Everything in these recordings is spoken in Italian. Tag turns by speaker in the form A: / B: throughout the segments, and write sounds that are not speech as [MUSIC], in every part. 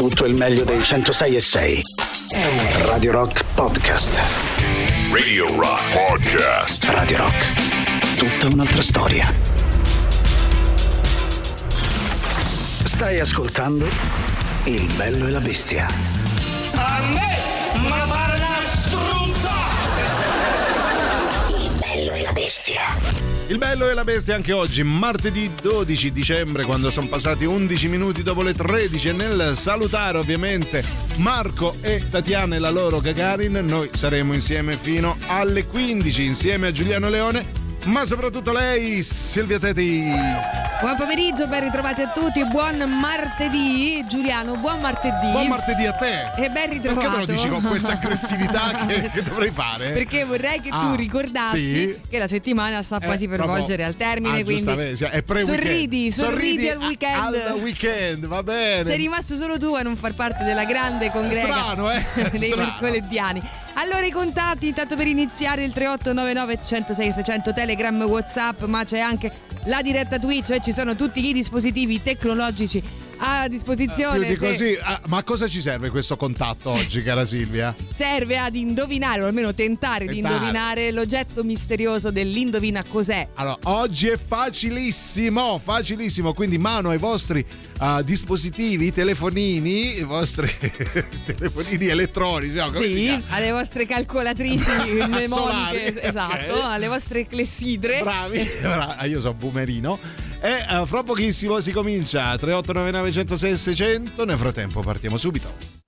A: tutto il meglio dei 106 e 6. Radio Rock Podcast.
B: Radio Rock Podcast.
A: Radio Rock. Tutta un'altra storia. Stai ascoltando Il bello e la bestia.
C: A me, ma pare una struzza!
A: Il bello e la bestia.
D: Il bello e la bestia anche oggi, martedì 12 dicembre, quando sono passati 11 minuti dopo le 13 e nel salutare ovviamente Marco e Tatiana e la loro Gagarin, noi saremo insieme fino alle 15 insieme a Giuliano Leone, ma soprattutto lei, Silvia Teti.
E: Buon pomeriggio, ben ritrovati a tutti, buon martedì. Giuliano, buon martedì.
D: Buon martedì a te.
E: E ben ritrovato.
D: Perché me lo dici con questa [LAUGHS] aggressività che, che dovrei fare?
E: Perché vorrei che tu
D: Ah,
E: ricordassi
D: sì?
E: che la settimana sta quasi
D: Eh,
E: per
D: proprio-
E: volgere al termine,
D: Ah,
E: quindi
D: sì, è pre-weekend.
E: sorridi, sorridi, al
D: a-
E: weekend.
D: Al weekend, va bene.
E: Sei rimasto solo tu a non far parte della grande congrega
D: strano, eh? [LAUGHS]
E: dei
D: Strano.
E: mercolediani. Allora i contatti, intanto per iniziare il 3899 106 600 Telegram, Whatsapp, ma c'è anche la diretta Twitch e ci sono tutti i dispositivi tecnologici a disposizione.
D: Di
E: se
D: così, ah, ma a cosa ci serve questo contatto oggi, [LAUGHS] cara Silvia?
E: serve ad indovinare, o almeno tentare di
D: Tentare.
E: indovinare l'oggetto misterioso dell'indovina cos'è.
D: Allora, oggi è facilissimo, facilissimo, quindi mano ai vostri ah, dispositivi, telefonini, i vostri [LAUGHS] telefonini elettronici, no,
E: Sì, alle vostre calcolatrici [LAUGHS] mnemoniche, esatto,
D: ok.
E: alle vostre clessidre.
D: Bravi, Bra- io sono boomerino. E eh, fra pochissimo si comincia 3899 106 600. Nel frattempo partiamo subito.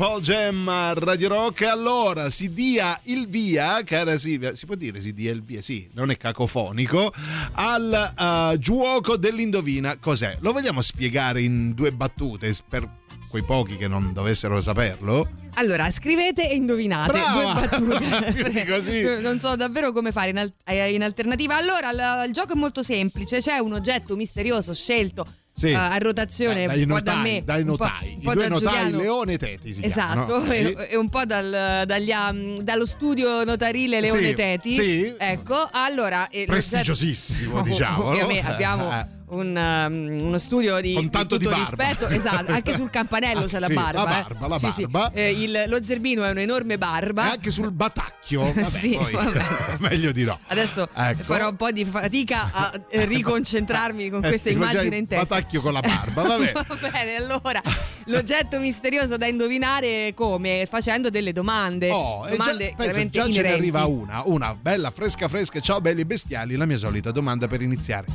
D: Paul Jam a Radio Rock. Allora si dia il via, cara Silvia, si può dire si dia il via? Sì, non è cacofonico. Al uh, gioco dell'indovina cos'è? Lo vogliamo spiegare in due battute per quei pochi che non dovessero saperlo?
F: Allora, scrivete e indovinate
D: Brava!
F: due battute. [LAUGHS]
D: così. [LAUGHS]
F: Non so davvero come fare in, eh, alternativa. Allora, il gioco è molto semplice: c'è un oggetto misterioso scelto.
D: Sì.
F: eh, a rotazione
D: Dai
F: un po'
D: notai,
F: da me
D: dai
F: un po',
D: notai.
F: un
D: I
F: po'
D: due
F: da
D: notai,
F: Giuliano.
D: Leone e Teti si
F: Esatto,
D: chiamano.
F: e,
D: Sì.
F: e un po' dal- dagli, um, dallo studio notarile Leone
D: Sì,
F: Teti.
D: sì.
F: Ecco, allora. eh,
D: Prestigiosissimo, diciamo, no? [LAUGHS]
F: Ovviamente abbiamo
D: Eh.
F: Un, um, uno studio di,
D: Con tanto
F: di
D: di
F: tutto
D: barba.
F: rispetto. Esatto, anche sul campanello c'è la [LAUGHS]
D: Sì,
F: barba.
D: la
F: eh.
D: barba, la
F: Sì, sì.
D: barba.
F: Eh, il- lo zerbino è un'enorme
D: E
F: barba.
D: anche sul batacchio. [LAUGHS] Vabbè,
F: Sì,
D: poi, [LAUGHS] meglio di no.
F: Adesso
D: Ecco.
F: farò un po' di fatica a eh, riconcentrarmi con questa
D: Eh,
F: immagine
D: il
F: in testa.
D: Batacchio con la barba, vabbè.
F: Va bene, allora l'oggetto misterioso da indovinare come? Facendo delle domande.
D: Oh, e già,
F: domande
D: pensa,
F: chiaramente
D: già ce ne arriva una, una bella fresca fresca. Ciao belli bestiali, la mia solita domanda per iniziare.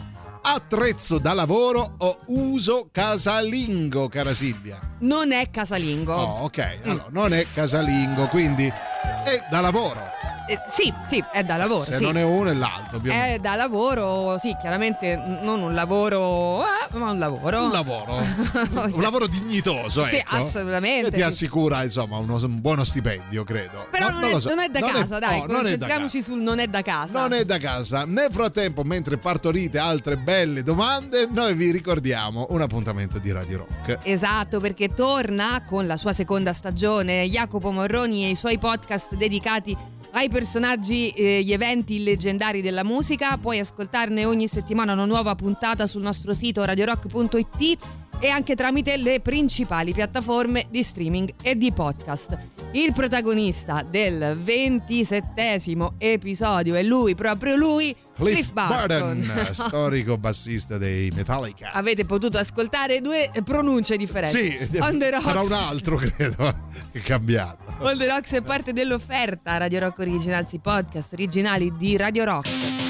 D: Attrezzo da lavoro o uso casalingo, cara Silvia?
F: Non è casalingo.
D: Oh, ok, allora non è casalingo, quindi è da lavoro.
F: Eh, sì, sì, è da lavoro.
D: Se
F: sì.
D: non è uno è l'altro.
F: È da lavoro, sì, chiaramente non un lavoro, eh, ma un lavoro.
D: Un lavoro, [LAUGHS] un lavoro dignitoso,
F: Sì,
D: ecco,
F: assolutamente,
D: Che ti
F: sì.
D: assicura, insomma, uno- un buono stipendio, credo.
F: Però
D: No,
F: non, è,
D: lo so.
F: non è da
D: Non
F: casa, dai,
D: non è da
F: concentriamoci sul non è da casa.
D: Non è da casa. Nel frattempo, mentre partorite altre belle domande, noi vi ricordiamo un appuntamento di Radio Rock.
F: Esatto, perché torna con la sua seconda stagione Jacopo Morroni e i suoi podcast dedicati ai personaggi, eh, gli eventi leggendari della musica. Puoi ascoltarne ogni settimana una nuova puntata sul nostro sito radiorock.it e anche tramite le principali piattaforme di streaming e di podcast. Il protagonista del ventisettesimo episodio è lui, proprio lui, Cliff, Barton. [LAUGHS]
D: storico bassista dei Metallica.
F: Avete potuto ascoltare due pronunce differenti.
D: Sì, [LAUGHS]
F: On the Rocks.
D: sarà un altro, credo, che è cambiato.
F: On the Rocks è parte dell'offerta Radio Rock Originals, i podcast originali di Radio Rock.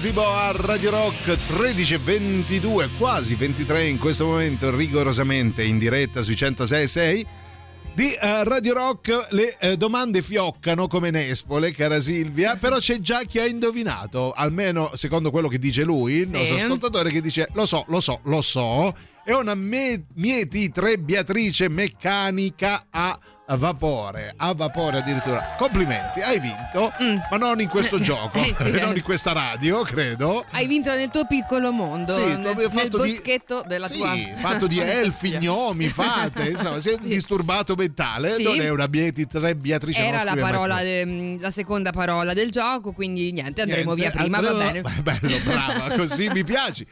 D: Placebo a Radio Rock 13.22, quasi 23 in questo momento, rigorosamente in diretta sui 106.6 di eh, Radio Rock. Le eh, domande fioccano come nespole, cara Silvia, [LAUGHS] però c'è già chi ha indovinato, almeno secondo quello che dice lui, il
E: Sì.
D: nostro ascoltatore, che dice lo so, lo so, lo so. È una me- mieti trebbiatrice meccanica a vapore, a vapore addirittura. Complimenti, hai vinto, ma non in questo [LAUGHS] gioco,
E: Mm. Eh, sì,
D: non
E: eh.
D: in questa radio, credo.
E: Hai vinto nel tuo piccolo mondo,
D: Sì,
E: nel,
D: avevi
E: nel
D: fatto di-
E: boschetto della
D: sì,
E: tua
D: fatto di [LAUGHS] elfi, gnomi, fate, insomma, sei un disturbato mentale,
E: Sì.
D: non è una bieti trebbiatrice.
E: Era la, parola, de- la seconda parola del gioco, quindi niente, andremo
D: Niente,
E: via prima, va
D: andremo-
E: bene. [LAUGHS]
D: Bello, brava, così mi piaci.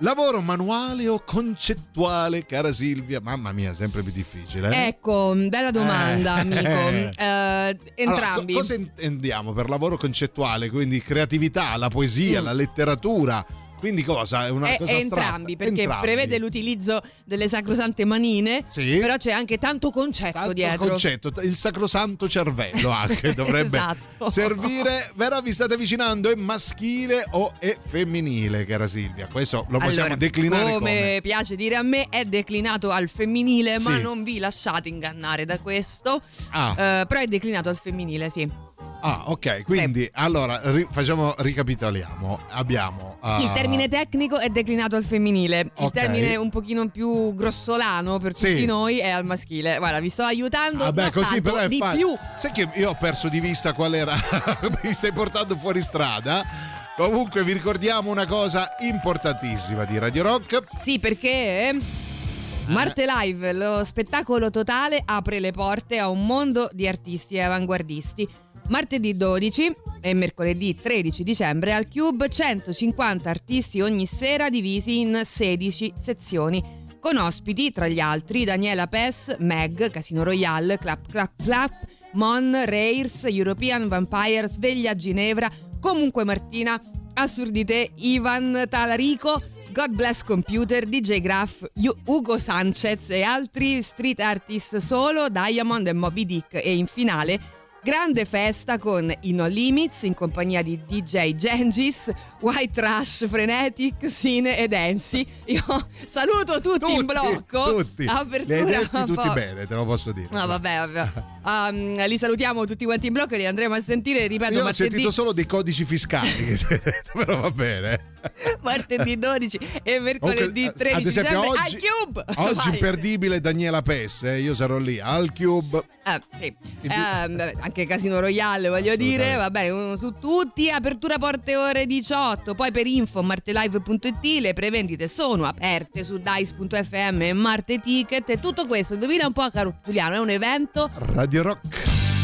D: Lavoro manuale o concettuale, cara Silvia? Mamma mia, sempre più difficile. eh?
E: Ecco, bella domanda,
D: Eh.
E: amico. [LAUGHS] Eh, entrambi.
D: Allora, co- cosa intendiamo per lavoro concettuale? Quindi creatività, la poesia, la letteratura. Quindi cosa? È una.
E: È-
D: cosa
E: è entrambi, perché
D: Entrambi.
E: prevede l'utilizzo delle sacrosante manine,
D: Sì.
E: però c'è anche tanto concetto
D: Tanto
E: dietro.
D: concetto, il sacrosanto cervello anche [LAUGHS] dovrebbe
E: Esatto.
D: servire. Però vi state avvicinando, è maschile o è femminile, cara Silvia? Questo lo possiamo
E: Allora,
D: declinare
E: come,
D: come?
E: piace dire a me, è declinato al femminile, ma
D: Sì.
E: non vi lasciate ingannare da questo.
D: Ah.
E: Eh, però è declinato al femminile, sì.
D: Ah, ok, quindi allora ri- facciamo, ricapitoliamo. Abbiamo ah,
E: Il termine tecnico è declinato al femminile, il
D: Ok.
E: termine un pochino più grossolano per
D: Sì.
E: tutti noi è al maschile. Guarda, vi sto aiutando.
D: Vabbè,
E: no,
D: così però è
E: di
D: facile.
E: più.
D: Sai che io ho perso di vista qual era. [LAUGHS] Mi stai portando fuori strada. Comunque vi ricordiamo una cosa importantissima di Radio Rock.
E: Sì, perché Marte Live, lo spettacolo totale, apre le porte a un mondo di artisti e avanguardisti. Martedì 12 e mercoledì 13 dicembre al Cube 150 artisti ogni sera divisi in 16 sezioni. Con ospiti, tra gli altri, Daniela Pes, Meg, Casino Royale, Clap Clap Clap, Mon, Rairs, European Vampire, Sveglia Ginevra, Comunque Martina, Assurdité, Ivan Talarico, God Bless Computer, DJ Yu- Ugo Sanchez e altri street artist solo, Diamond e Moby Dick e in finale grande festa con i No Limits in compagnia di DJ Gengis, White Trash, Frenetic, Sine e Dancy. Io [LAUGHS] saluto tutti, in blocco.
D: Tutti. [LAUGHS]
E: Apertura
D: hai
E: un
D: tutti
E: po'.
D: bene, te lo posso dire.
E: No, vabbè, vabbè. Um, li salutiamo tutti quanti in blocco e li andremo a sentire, ripeto,
D: Io ho
E: martedì,
D: sentito solo dei codici fiscali, [LAUGHS] però va bene.
E: martedì 12 e mercoledì
D: Comunque,
E: 13
D: ad esempio,
E: dicembre
D: oggi,
E: al Cube.
D: Oggi
E: Vai.
D: imperdibile Daniela Pesse, eh, io sarò lì al Cube.
E: Eh, sì. vabbè, anche Casino Royale, voglio dire, va bene, uno su tutti, apertura porte ore 18, poi per info martelive.it le prevendite sono aperte su dice.fm e Marte Ticket e tutto questo, indovina un po' caro Giuliano, è un evento
D: Radio Rock.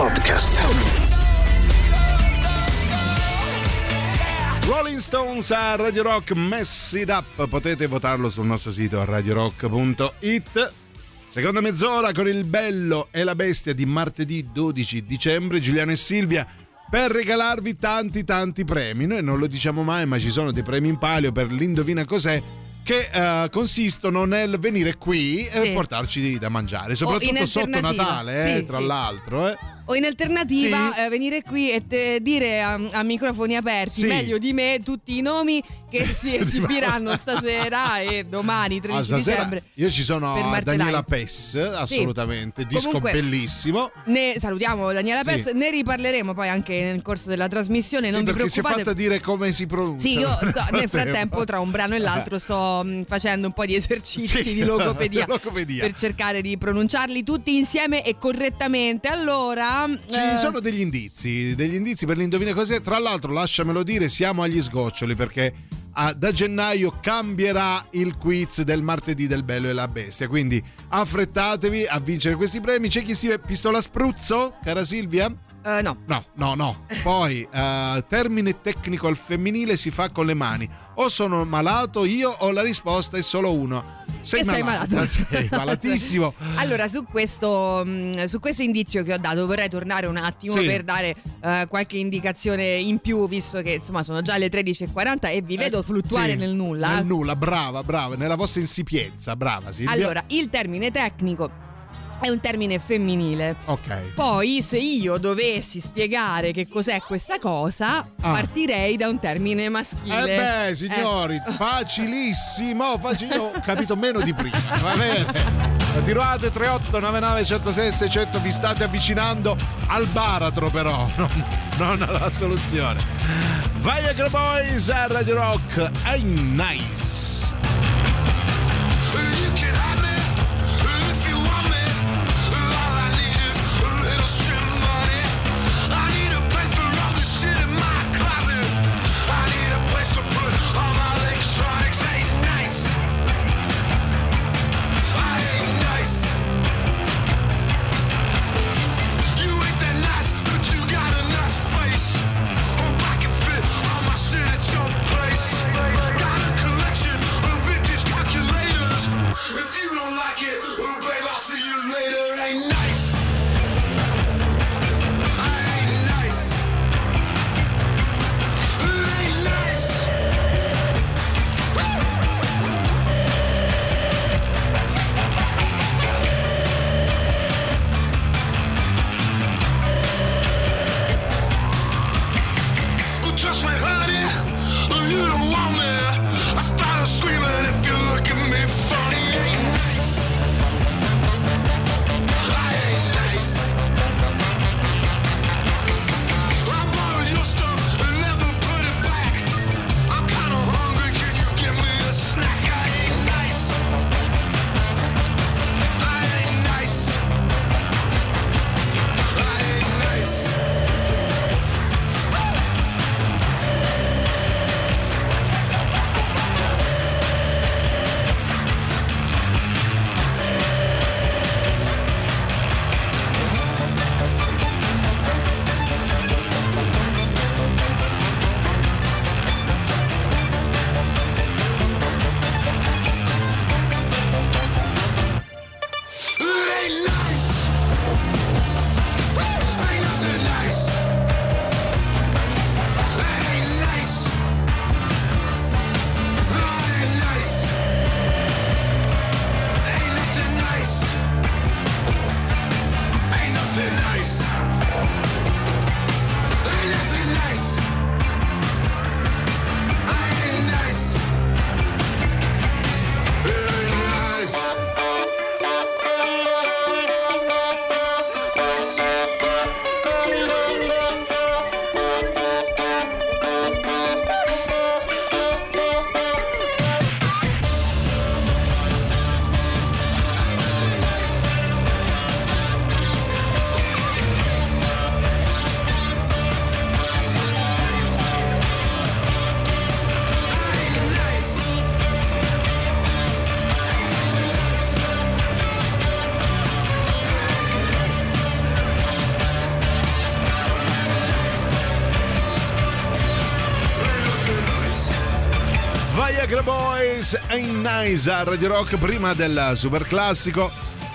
A: Podcast.
D: Rolling Stones a Radio Rock Mess It Up. Potete votarlo sul nostro sito radiorock.it. Seconda mezz'ora con il bello e la bestia di martedì 12 dicembre, Giuliano e Silvia, per regalarvi tanti tanti premi. Noi non lo diciamo mai, ma ci sono dei premi in palio per l'Indovina cos'è che eh, consistono nel venire qui e
E: Sì.
D: portarci da mangiare,
E: in
D: soprattutto sotto. Natale, eh,
E: Sì,
D: tra
E: sì.
D: l'altro. Eh.
E: O in alternativa
D: Sì.
E: eh, venire qui e te- dire a, a microfoni aperti,
D: Sì.
E: meglio di me, tutti i nomi che [LAUGHS] si esibiranno stasera e domani, 13
D: Ah, stasera
E: dicembre.
D: io ci sono Daniela. Pess, assolutamente, disco
E: Comunque-
D: bellissimo.
E: Ne salutiamo Daniela
D: Sì.
E: Pes, ne riparleremo poi anche nel corso della trasmissione, non
D: sì,
E: vi
D: perché si è
E: preoccupate.
D: fatta dire come si pronuncia.
E: Sì, io sto- nel [LAUGHS] frattempo tra un brano e l'altro sto mh, facendo un po' di esercizi
D: Sì,
E: di logopedia, [LAUGHS]
D: logopedia.
E: per cercare di pronunciarli tutti insieme e correttamente. Allora,
D: Ci
E: eh,
D: sono degli indizi, degli indizi per l'indovina cos'è. Tra l'altro, lasciamelo dire, siamo agli sgoccioli perché ah, da gennaio cambierà il quiz del martedì del Bello e la Bestia. Quindi affrettatevi a vincere questi premi. C'è chi si pistola spruzzo, cara Silvia?
E: eh, no.
D: No, no, no. [LAUGHS] Poi, eh, termine tecnico al femminile si fa con le mani. O sono malato io o la risposta è solo uno. Sei
E: sei malato. [LAUGHS]
D: Sei malatissimo. [LAUGHS]
E: Allora, su questo, su questo indizio che ho dato vorrei tornare un attimo
D: Sì.
E: per dare eh, qualche indicazione in più, visto che insomma sono già le 13.40 e vi vedo
D: Eh,
E: fluttuare
D: sì,
E: nel nulla.
D: Nel nulla, brava, brava, nella vostra insipienza, brava Silvia.
E: Allora, il termine tecnico è un termine femminile.
D: Ok.
E: Poi, se io dovessi spiegare che cos'è questa cosa,
D: Ah.
E: partirei da un termine
D: Eh
E: maschile.
D: beh, signori,
E: Eh.
D: facilissimo, facile, io ho capito meno di prima, va bene. La tirate 3899 106 600 vi state avvicinando al baratro però, non, non alla soluzione. Vai a Boys a Radio Rock, è
G: nice.
D: Boys e Nice a Radio Rock prima del super classico.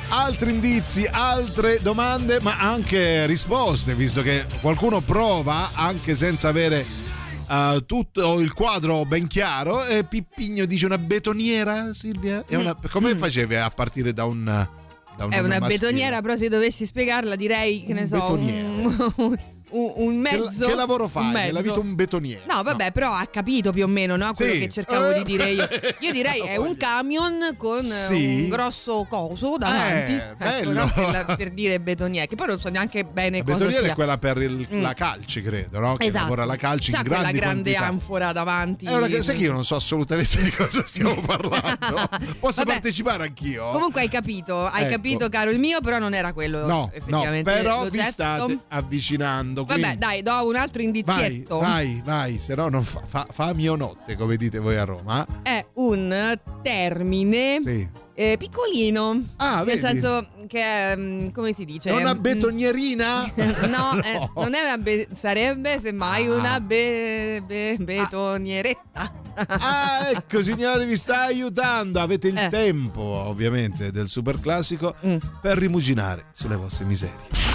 D: Altri indizi, altre domande, ma anche risposte, visto che qualcuno prova anche senza avere eh, tutto il quadro ben chiaro. E Pippigno dice una betoniera, Silvia? Una- come facevi a partire da un. Da un
E: È una
D: maschile?
E: betoniera, però se dovessi spiegarla direi che ne so, un, [LAUGHS] un- un
D: Che,
E: mezzo.
D: che lavoro fai?
E: un
D: Nella vita un betoniere?
E: No, vabbè, però ha capito più o meno no? quello
D: Sì.
E: che cercavo
D: Eh,
E: di dire io. [LAUGHS] Io direi è un camion con
D: Sì.
E: un grosso coso davanti.
D: Eh,
E: ecco,
D: bello. [LAUGHS]
E: no? per, dire betoniera, che poi non so neanche bene
D: La
E: cosa
D: betoniera
E: sia.
D: è quella per il-
E: Mm.
D: la calci, credo, no? Che
E: Esatto.
D: lavora la calci
E: C'ha
D: in
E: quella
D: grandi
E: grande
D: quantità.
E: anfora davanti.
D: Una- sai che io non so assolutamente di cosa stiamo [LAUGHS] parlando. Posso
E: Vabbè.
D: partecipare anch'io?
E: Comunque hai capito, hai
D: Ecco.
E: capito caro il mio, però non era quello
D: no, no, però vi state avvicinando.
E: Vabbè,
D: quindi-
E: dai, do un altro
D: Vai,
E: indizietto.
D: vai, vai, se no non fa, fa, fammi o notte, come dite voi a Roma.
E: È un termine
D: Sì.
E: eh, piccolino.
D: Ah,
E: nel
D: vedi?
E: senso che mm, come si dice?
D: È una
E: Mm,
D: betonierina? [LAUGHS]
E: No, eh, [LAUGHS] non è una be- sarebbe semmai
D: Ah.
E: una be- be- betonieretta.
D: Ah, [LAUGHS] ecco, signori, vi sta aiutando. Avete il
E: Eh.
D: tempo, ovviamente, del super classico
E: Mm.
D: per rimuginare sulle vostre miserie.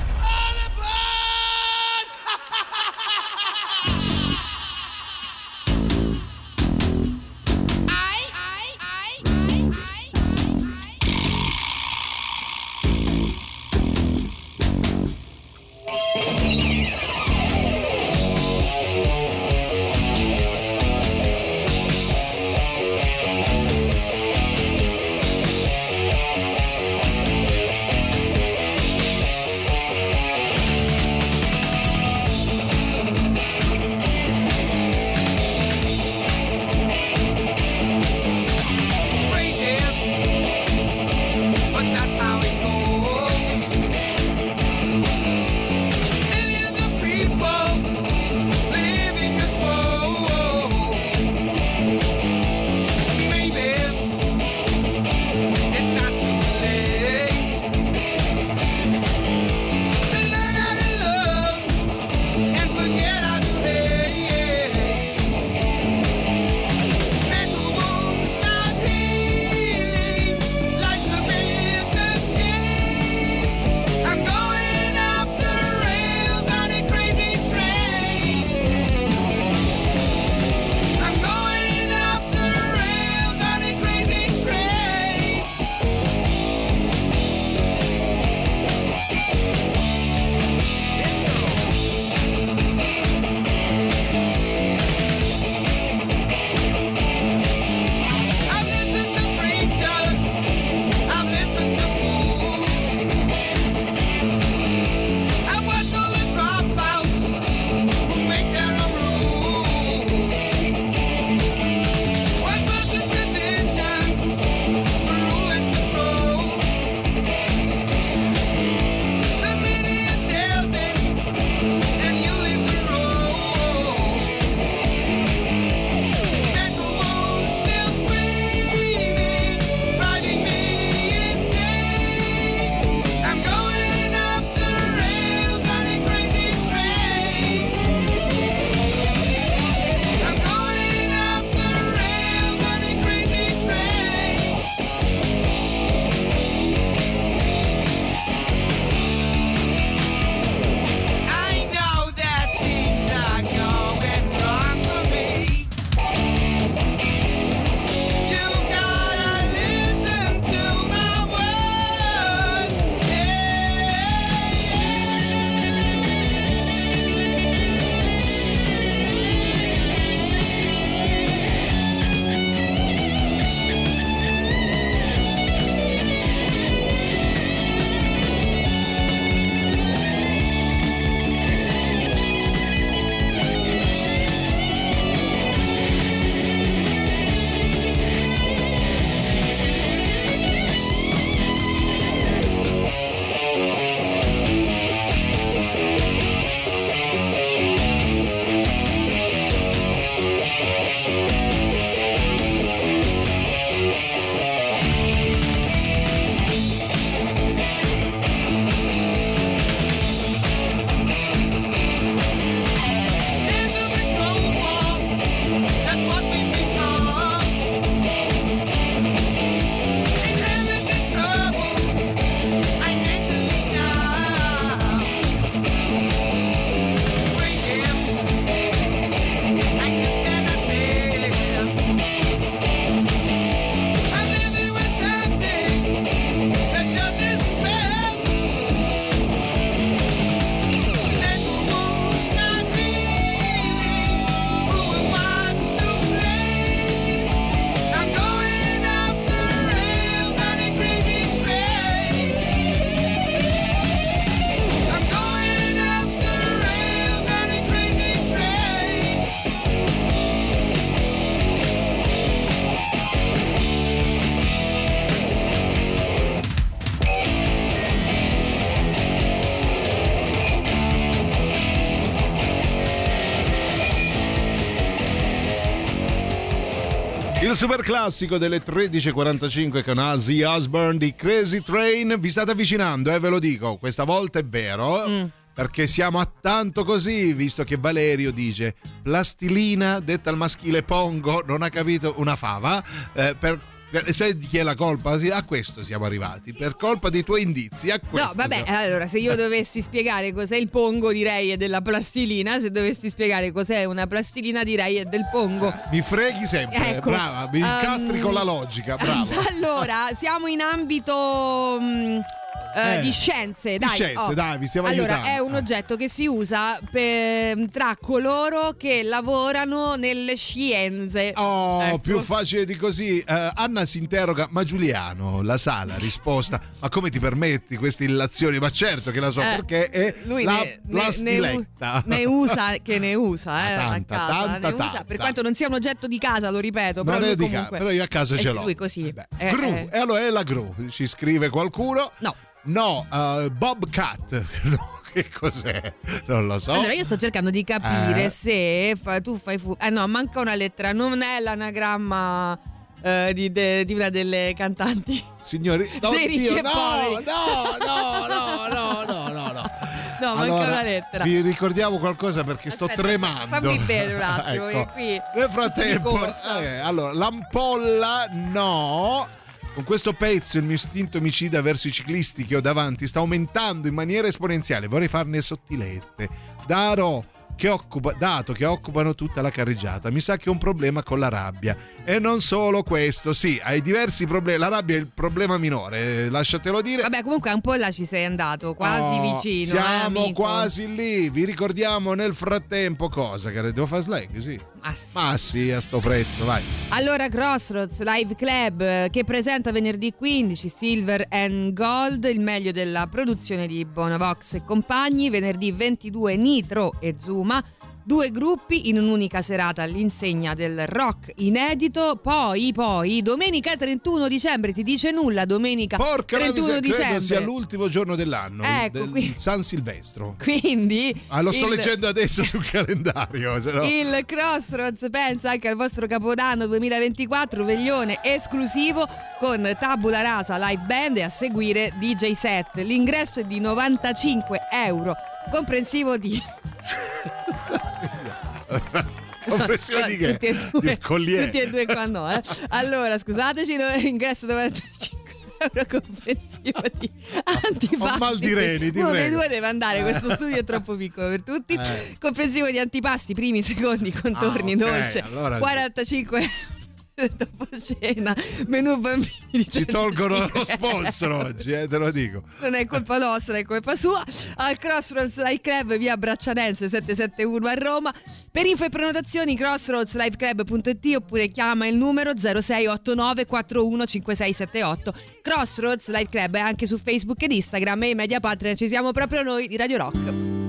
D: Super classico delle 13.45 con Ozzy Osbourne di Crazy Train. Vi state avvicinando, eh, ve lo dico, questa volta è vero.
E: Mm.
D: Perché siamo a tanto così, visto che Valerio dice plastilina detta al maschile pongo, non ha capito una fava. eh, per, sai di chi è la colpa? Sì, A questo siamo arrivati, per colpa dei tuoi indizi. A questo
E: No, vabbè,
D: siamo-
E: allora se io dovessi spiegare cos'è il pongo direi è della plastilina, se dovessi spiegare cos'è una plastilina direi è del pongo.
D: Mi freghi sempre,
E: Ecco,
D: brava, mi incastri
E: ehm,
D: con la logica, bravo. [LAUGHS]
E: Allora, siamo in ambito mm, eh,
D: Eh,
E: di scienze,
D: di
E: dai.
D: scienze, dai, vi stiamo
E: allora,
D: aiutando.
E: è un
D: Eh.
E: oggetto che si usa per- tra coloro che lavorano nelle scienze.
D: Oh,
E: Ecco.
D: più facile di così. Eh, Anna si interroga, ma Giuliano, la sala, risposta, ma come ti permetti queste illazioni? Ma certo che la so,
E: Eh,
D: perché è
E: lui
D: la
E: ne, ne- ne, ne usa che ne usa eh,
D: Tanta,
E: a casa
D: tanta,
E: usa,
D: tanta.
E: per quanto non sia un oggetto di casa lo ripeto però
D: di
E: comunque
D: però io a casa ce l'ho.
E: lui così. Eh,
D: Gru,
E: eh.
D: e allora è la Gru, ci scrive qualcuno.
E: no
D: No, eh, Bobcat. [LAUGHS] Che cos'è? Non lo so.
E: Allora io sto cercando di capire
D: Eh.
E: se fa- tu fai fu- Eh no, manca una lettera, non è l'anagramma eh, di, de- di una delle cantanti.
D: Signori, [LAUGHS] no,
E: Dei ricchi
D: Dio,
E: e
D: no, no, no, no, no, no, no, no.
E: No, manca
D: Allora,
E: una lettera.
D: Vi ricordiamo qualcosa perché sto
E: Aspetta,
D: tremando.
E: fammi bere un [LAUGHS] attimo,
D: Ecco.
E: qui
D: Nel frattempo, eh, allora, l'ampolla no. Con questo pezzo il mio istinto omicida verso i ciclisti che ho davanti sta aumentando in maniera esponenziale. Vorrei farne sottilette. Darò che occupa, dato che occupano tutta la carreggiata, mi sa che ho un problema con la rabbia. E non solo questo, sì, hai diversi problemi. La rabbia è il problema minore, eh, lasciatelo dire.
E: Vabbè, comunque un po' là ci sei andato, quasi
D: Oh,
E: vicino.
D: Siamo
E: eh,
D: quasi lì. Vi ricordiamo nel frattempo cosa? Che devo fare slang? Sì.
E: Ah, sì.
D: Ma sì, a sto prezzo, vai.
E: Allora, Crossroads Live Club eh, che presenta venerdì 15 Silver and Gold, il meglio della produzione di Bonavox e compagni, venerdì 22 Nitro e Zuma. Due gruppi in un'unica serata all'insegna del rock inedito. Poi, poi, domenica 31 dicembre, ti dice nulla? Domenica
D: Porca la
E: 31
D: miseria, credo
E: dicembre.
D: sia l'ultimo giorno dell'anno,
E: Ecco,
D: del
E: qui-
D: San Silvestro. [LAUGHS]
E: Quindi.
D: Ah, lo sto
E: il-
D: leggendo adesso sul calendario. se no-
E: Il Crossroads pensa anche al vostro capodanno 2024, veglione esclusivo con Tabula Rasa Live Band e a seguire DJ set. L'ingresso è di 95 euro, comprensivo di... [LAUGHS] [LAUGHS]
D: Comprensione di che?
E: Tutti e due, tutti e due qua no, eh. [LAUGHS] Allora, scusateci, no, ingresso 95 euro comprensivo di antipasti.
D: ho mal di reni, ti
E: Uno dei due deve andare, questo studio è troppo piccolo per tutti.
D: Eh.
E: Comprensivo di antipasti, primi, secondi, contorni,
D: Ah, ok,
E: dolce,
D: allora-
E: 45 euro [LAUGHS] dopo cena, menù bambini
D: Ci tolgono
E: 35
D: lo sponsor [LAUGHS] oggi, eh, te lo dico.
E: non è colpa nostra, è colpa sua. Al Crossroads Live Club via Braccianense 771 a Roma. Per info e prenotazioni crossroadsliveclub.it oppure chiama il numero 0689 415678. Crossroads Live Club è anche su Facebook ed Instagram e i media partner ci siamo proprio noi di Radio Rock.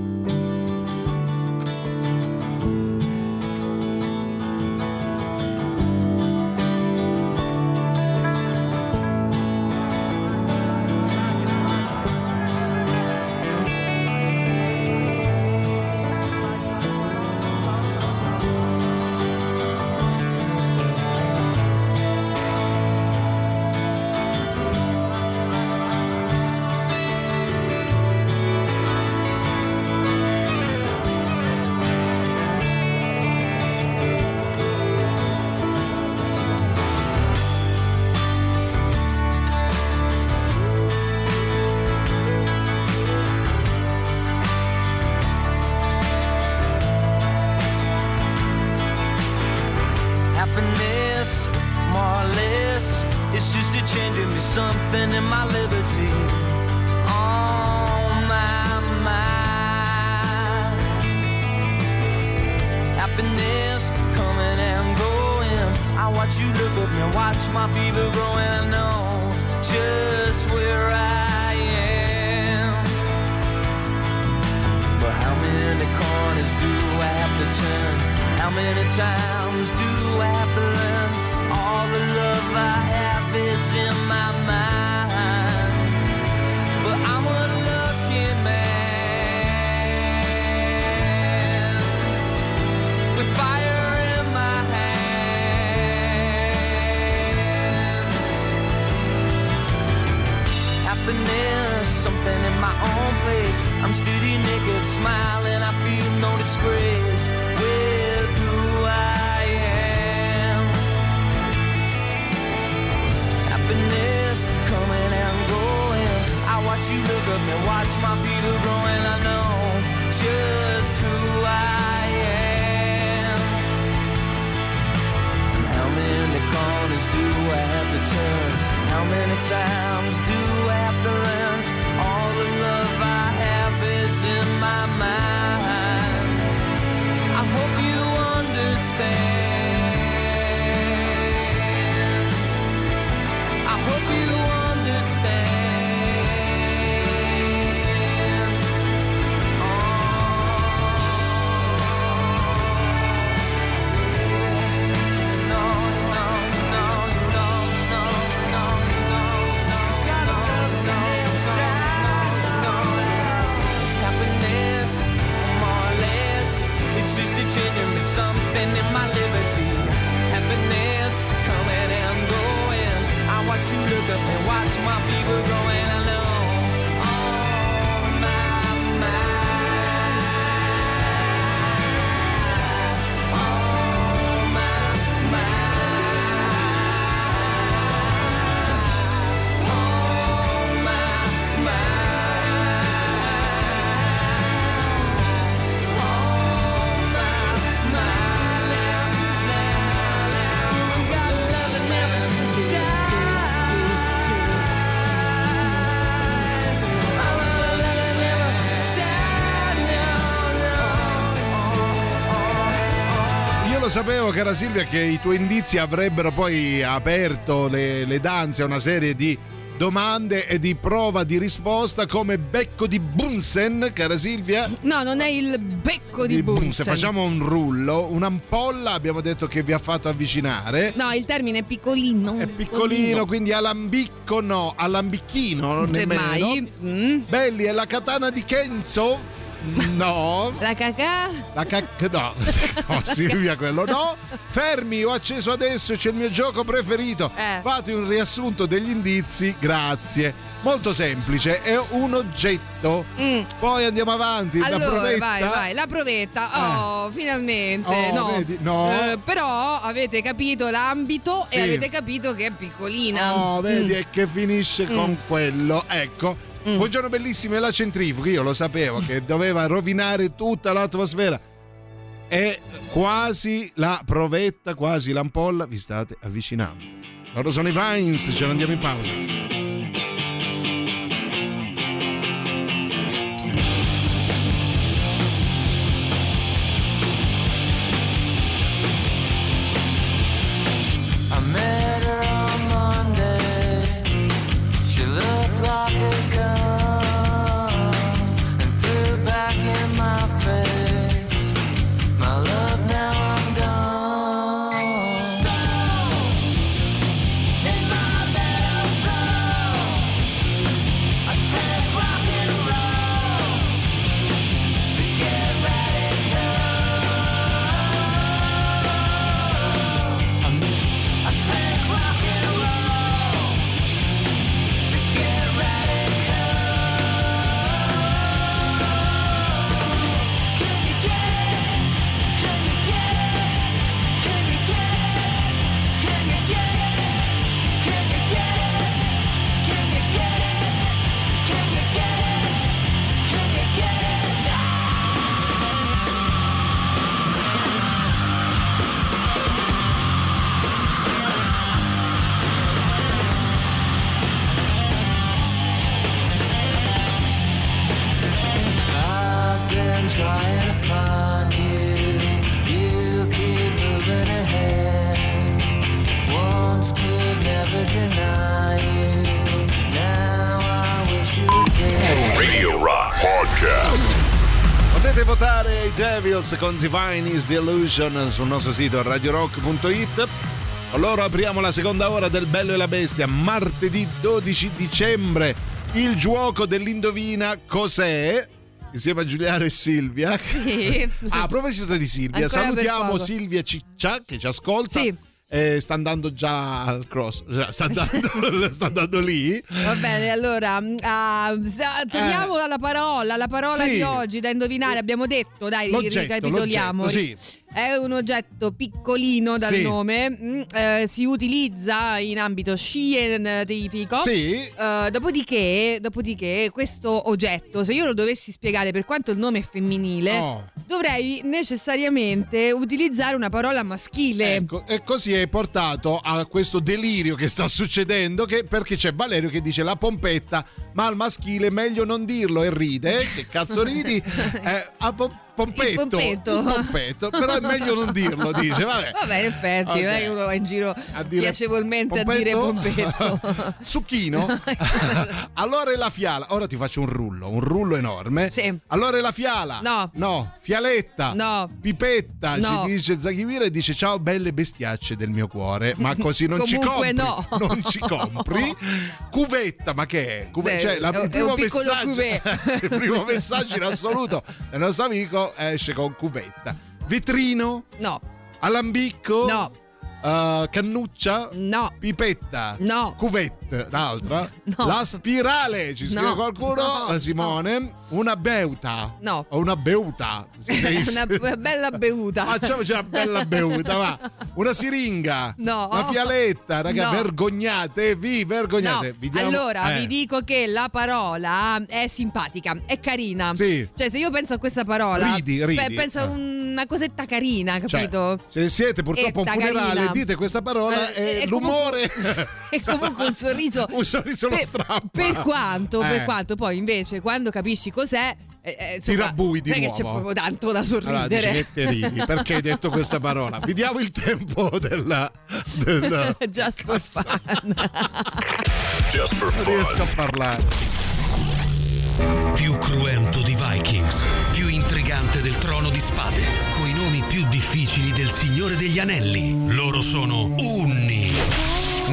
D: Sapevo, cara Silvia, che i tuoi indizi avrebbero poi aperto le, le danze a una serie di domande e di prova di risposta come becco di Bunsen, cara Silvia.
E: No, non è il becco di, Bunsen.
D: Facciamo un rullo, un'ampolla, abbiamo detto che vi ha fatto avvicinare.
E: No, il termine è piccolino.
D: È piccolino, quindi alambicco no, alambicchino nemmeno.
E: Semmai. Mm.
D: Belli, è la katana di Kenzo? No.
E: La cacà?
D: La cac... No, [LAUGHS] no, Silvia, quello no. Fermi, ho acceso adesso, c'è il mio gioco preferito.
E: Eh.
D: Fate un riassunto degli indizi, grazie. Molto semplice, è un oggetto. Poi andiamo avanti. la
E: Mm. Allora,
D: provetta.
E: vai, vai, la provetta. Oh, finalmente.
D: Oh,
E: no.
D: vedi, no.
E: Eh, però avete capito l'ambito
D: Sì.
E: e avete capito che è piccolina.
D: Oh, vedi,
E: Mm.
D: e che finisce con quello. Ecco. Buongiorno bellissimi, la centrifuga. Io lo sapevo che [LAUGHS] doveva rovinare tutta l'atmosfera. È quasi la provetta, quasi l'ampolla. Vi state avvicinando. Loro sono i Vines, ce ne andiamo in pausa. Devils con Divine is the Illusion sul nostro sito radiorock.it. Allora apriamo la seconda ora del Bello e la Bestia, martedì 12 dicembre. Il gioco dell'indovina cos'è? Insieme a Giuliano e Silvia.
E: Sì. [LAUGHS]
D: Ah, a proposito di Silvia,
E: Ancora
D: salutiamo. Silvia Ciccia che ci ascolta.
E: Sì.
D: E sta andando già al cross, cioè, sta andando, [LAUGHS] sta andando lì.
E: Va bene, allora sa- torniamo alla parola. La parola
D: Eh. Sì.
E: di oggi da indovinare. Abbiamo detto, dai,
D: L'oggetto,
E: ricapitoliamo.
D: l'oggetto, sì.
E: È un oggetto piccolino dal
D: Sì.
E: nome, mm, eh, si utilizza in ambito scientifico.
D: Sì.
E: Eh, dopodiché, dopodiché, questo oggetto, se io lo dovessi spiegare per quanto il nome è femminile,
D: Oh.
E: dovrei necessariamente utilizzare una parola maschile.
D: Ecco, e così è portato a questo delirio che sta succedendo che- perché c'è Valerio che dice la pompetta, ma al maschile meglio non dirlo e ride. Che cazzo ridi? [LAUGHS] Eh, a po- pompetto.
E: Pompetto.
D: Pompetto, però è meglio non dirlo, dice. Vabbè.
E: Vabbè, in effetti,
D: Ok.
E: non è che uno va in giro
D: A dire
E: piacevolmente a dire pompetto. [LAUGHS]
D: Succhino? [LAUGHS] allora è la fiala. Ora ti faccio un rullo, un rullo enorme.
E: Sì.
D: Allora è la fiala.
E: No.
D: No. Fialetta.
E: No.
D: Pipetta.
E: No.
D: Ci dice Zachivira e dice ciao belle bestiacce del mio cuore. Ma [LAUGHS] così non ci compri.
E: no.
D: Non ci compri. Cuvetta, ma che è? Cuve-
E: Beh,
D: cioè, la- il primo messaggio. il primo messaggio in assoluto del nostro amico esce con cuvetta. Vetrino.
E: No,
D: Alambicco.
E: No.
D: Uh, cannuccia.
E: no,
D: Pipetta.
E: No.
D: Cuvette, un'altra. [LAUGHS]
E: No.
D: La spirale, ci scrive
E: No.
D: qualcuno?
E: No.
D: Simone. Una beuta.
E: No.
D: O una beuta. [LAUGHS]
E: Una be- bella bevuta. [LAUGHS]
D: Facciamoci una bella bevuta, va. Una siringa.
E: No.
D: Una fialetta, raga,
E: No.
D: vergognate, vi diamo-
E: allora
D: eh.
E: vi dico che la parola è simpatica, è carina.
D: Sì.
E: Cioè, se io penso a questa parola,
D: Ridi, ridi.
E: pe- penso a
D: Eh.
E: una cosetta carina,
D: Cioè,
E: capito?
D: se siete purtroppo a un
E: Etta
D: funerale,
E: carina.
D: dite questa parola
E: Eh,
D: e
E: è
D: l'umore.
E: comunque- è comunque un sorriso. [LAUGHS]
D: un sorriso lo
E: per,
D: strappa.
E: per quanto,
D: Eh.
E: per quanto poi invece quando capisci cos'è. eh, eh, insomma,
D: rabbui di
E: non
D: nuovo.
E: c'è proprio tanto da
D: Allora,
E: sorridere.
D: che te ridi perché hai detto questa parola. Vediamo il tempo della. della... [LAUGHS]
E: Just for fun.
B: Just for
D: Non riesco
B: fun.
D: a parlare.
H: Più cruento di Vikings, più intrigante del trono di spade, coi nomi più difficili del Signore degli Anelli. Loro sono Unni.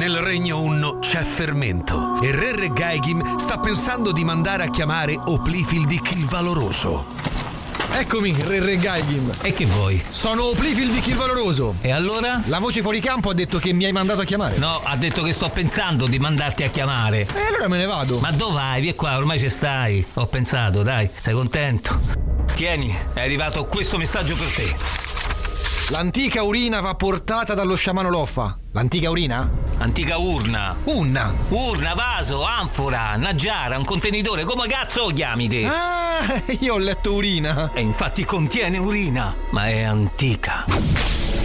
H: Nel regno Unno c'è fermento e Re Regaigim sta pensando di mandare a chiamare Oplifildic il Valoroso.
I: Eccomi, Re Re Gaigim.
J: E che vuoi?
I: Sono Oplifildic il Valoroso.
J: E allora?
I: La voce fuori campo ha detto che mi hai mandato a chiamare.
J: No, ha detto che sto pensando di mandarti a chiamare.
I: E allora me ne vado.
J: Ma dove vai? Vieni qua, ormai ci stai. Ho pensato, dai, sei contento? Tieni, è arrivato questo messaggio per te.
I: L'antica urina va portata dallo sciamano Loffa. L'antica urina?
J: Antica urna.
I: Unna.
J: Urna, vaso, anfora, nagiara, un contenitore, come cazzo lo chiami te?
I: Ah, io ho letto urina.
J: E infatti contiene urina, ma è antica.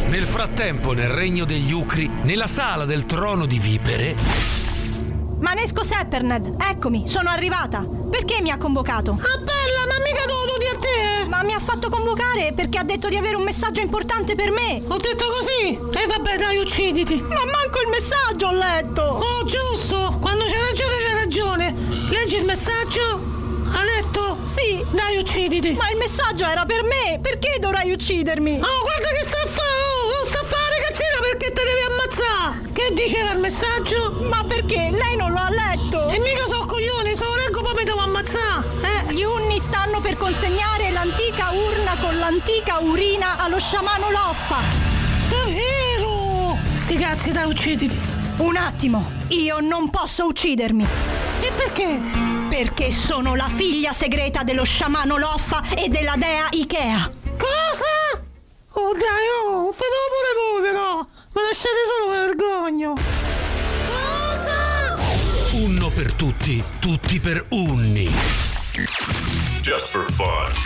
H: Nel frattempo, nel regno degli Ucri, nella sala del trono di vipere,
K: Manesco Sepperned, eccomi, sono arrivata. Perché mi ha convocato? Ah, bella, ma mica a te! Ma mi ha fatto convocare perché ha detto di avere un messaggio importante per me. Ho detto così? E vabbè, dai, ucciditi. Ma manco il messaggio ho letto. Oh, giusto. Quando c'è ragione, c'è ragione. Leggi il messaggio. Ha letto? Sì. Dai, ucciditi. Ma il messaggio era per me. Perché dovrei uccidermi? Oh, guarda che sta a fare! Oh, sta a fare, ragazzina, perché te devi ammazzare? Che diceva il messaggio? Ma perché? Lei non lo ha letto! E mica so coglione, se lo leggo poi mi devo ammazzare! Per consegnare l'antica urna con l'antica urina allo sciamano Loffa! Davvero? Sti cazzi, dai, ucciditi! Un attimo, io non posso uccidermi! E perché? Perché sono la figlia segreta dello sciamano Loffa e della dea Ikea! Cosa? Oh dai, oh, fatelo pure voi però! Ma lasciate solo me vergogno! Cosa?
H: Unno per tutti, tutti per Unni.
B: Just for fun.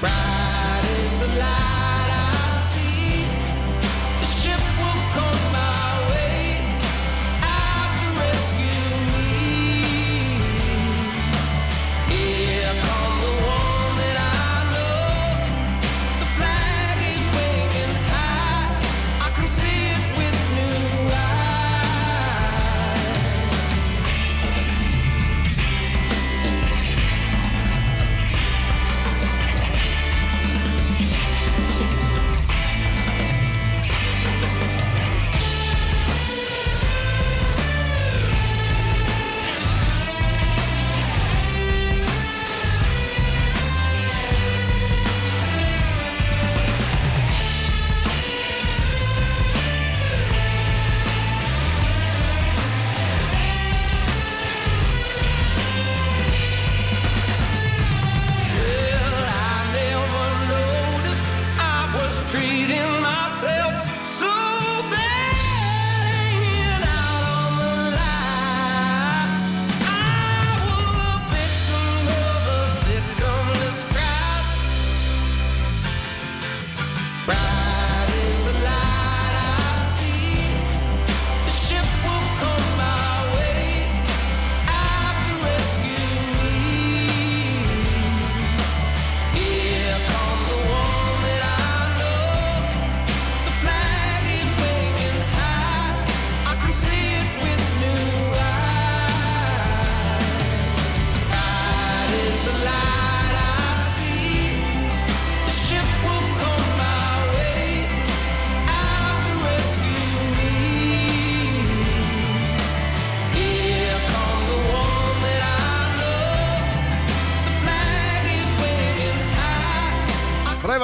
F: Bright is the light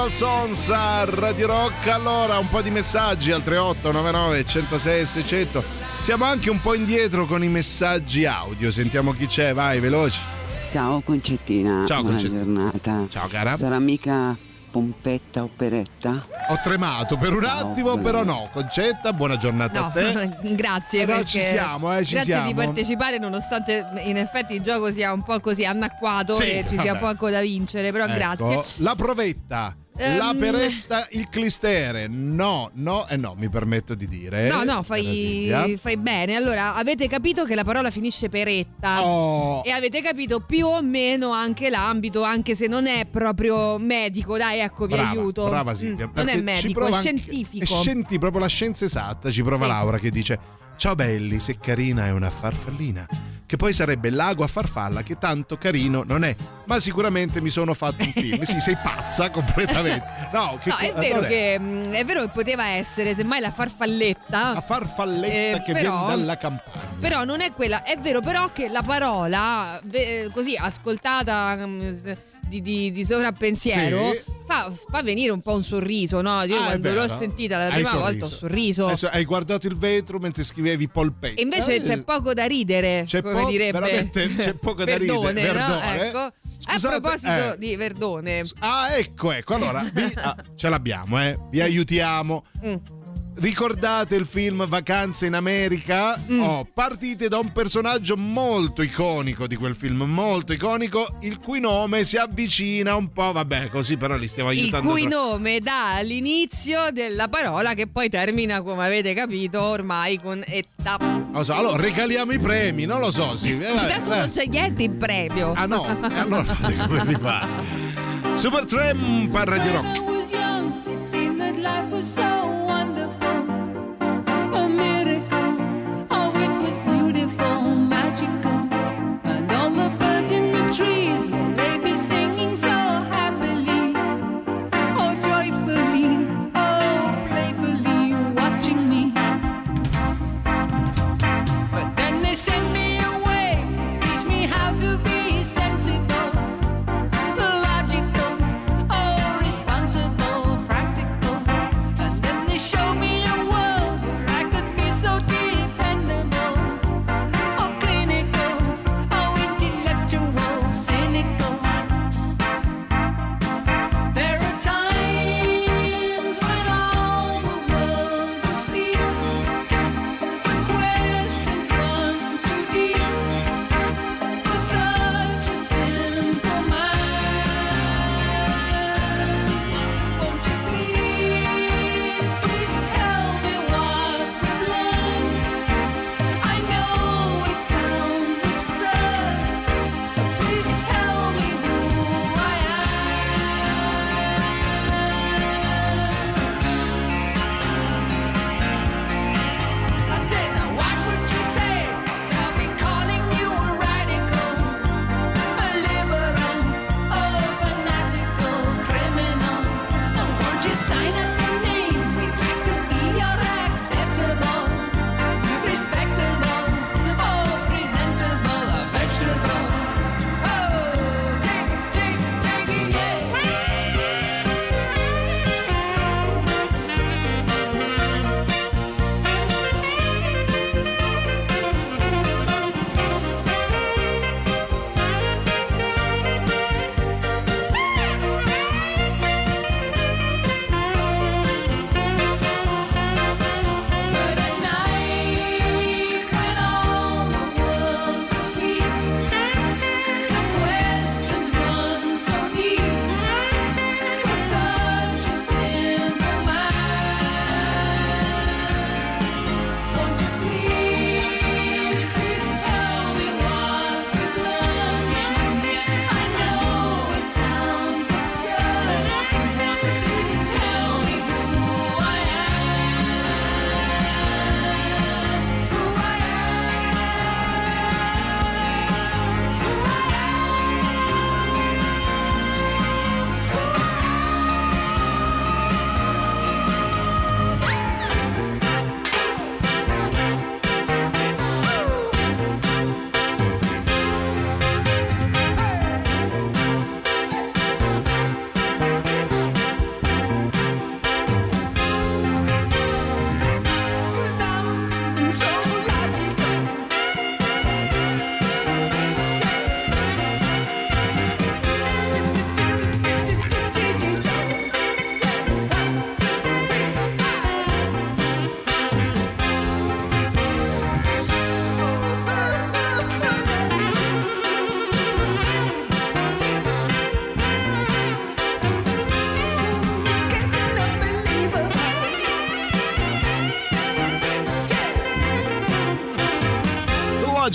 F: high.
D: Travel Sons a Radio Rock. Allora, un po' di messaggi al 3899 106 600. Siamo anche un po' indietro con i messaggi audio. Sentiamo chi c'è, vai, veloci.
L: Ciao Concettina,
D: Ciao,
L: buona
D: Concettina.
L: giornata.
D: Ciao cara.
L: Sarà mica pompetta operetta?
D: Ho tremato per un attimo, però no. Concetta, buona giornata
E: No,
D: a te. [LAUGHS]
E: grazie perché
D: ci siamo, eh, ci
E: grazie
D: siamo.
E: di partecipare nonostante in effetti il gioco sia un po' così anacquato
D: Sì,
E: e ci sia
D: vabbè.
E: poco da vincere, però
D: Ecco,
E: grazie.
D: La provetta. La
E: Ehm.
D: peretta, il clistere. No, no e no, mi permetto di dire.
E: No, no, fai, fai bene. Allora, avete capito che la parola finisce per etta.
D: Oh.
E: E avete capito più o meno anche l'ambito, anche se non è proprio medico. Dai, ecco, vi
D: Brava,
E: aiuto.
D: Brava
E: Mm,
D: Silvia.
E: non
D: perché
E: è medico, è
D: prova anche-
E: scientifico.
D: È [LAUGHS] scienti proprio la scienza esatta. Ci prova
E: Sì.
D: Laura che dice: Ciao belli, se carina è una farfallina. Che poi sarebbe l'ago a farfalla, che tanto carino non è. Ma sicuramente mi sono fatto un film. sì, sei pazza [LAUGHS] completamente. No, che
E: No, è vero,
D: non è.
E: che, mm, è vero che poteva essere semmai la farfalletta.
D: La farfalletta
E: Eh,
D: che
E: però-
D: viene dalla campagna.
E: Però non è quella, è vero però che la parola, ve- così ascoltata mm, di, di, di sovrappensiero,
D: Sì.
E: fa, fa venire un po' un sorriso, no? Io
D: Ah,
E: quando l'ho sentita la prima volta ho sorriso.
D: Adesso hai guardato il vetro mentre scrivevi polpetta.
E: E invece
D: Eh,
E: c'è poco da ridere,
D: C'è
E: come
D: po-
E: direbbe
D: veramente [LAUGHS] c'è poco da ridere.
E: Verdone, no?
D: Verdone.
E: Ecco.
D: Scusate,
E: A proposito
D: eh.
E: di Verdone,
D: Ah, ecco, ecco. Allora, vi- ah, ce l'abbiamo, eh. Vi aiutiamo.
E: Mm.
D: Ricordate il film Vacanze in America?
E: Mm.
D: Oh, partite da un personaggio molto iconico di quel film, molto iconico, il cui nome si avvicina un po', vabbè, così però li stiamo
E: il
D: aiutando.
E: cui
D: troppo.
E: nome dà l'inizio della parola che poi termina, come avete capito, ormai con etta.
D: Non lo so, allora regaliamo i premi, non lo so, sì. eh,
E: Intanto
D: eh.
E: non c'è niente in premio.
D: Ah no, e allora [LAUGHS] fate come vi fa. Super Tramp a Radio Rock.
M: I was young, it seemed that life was so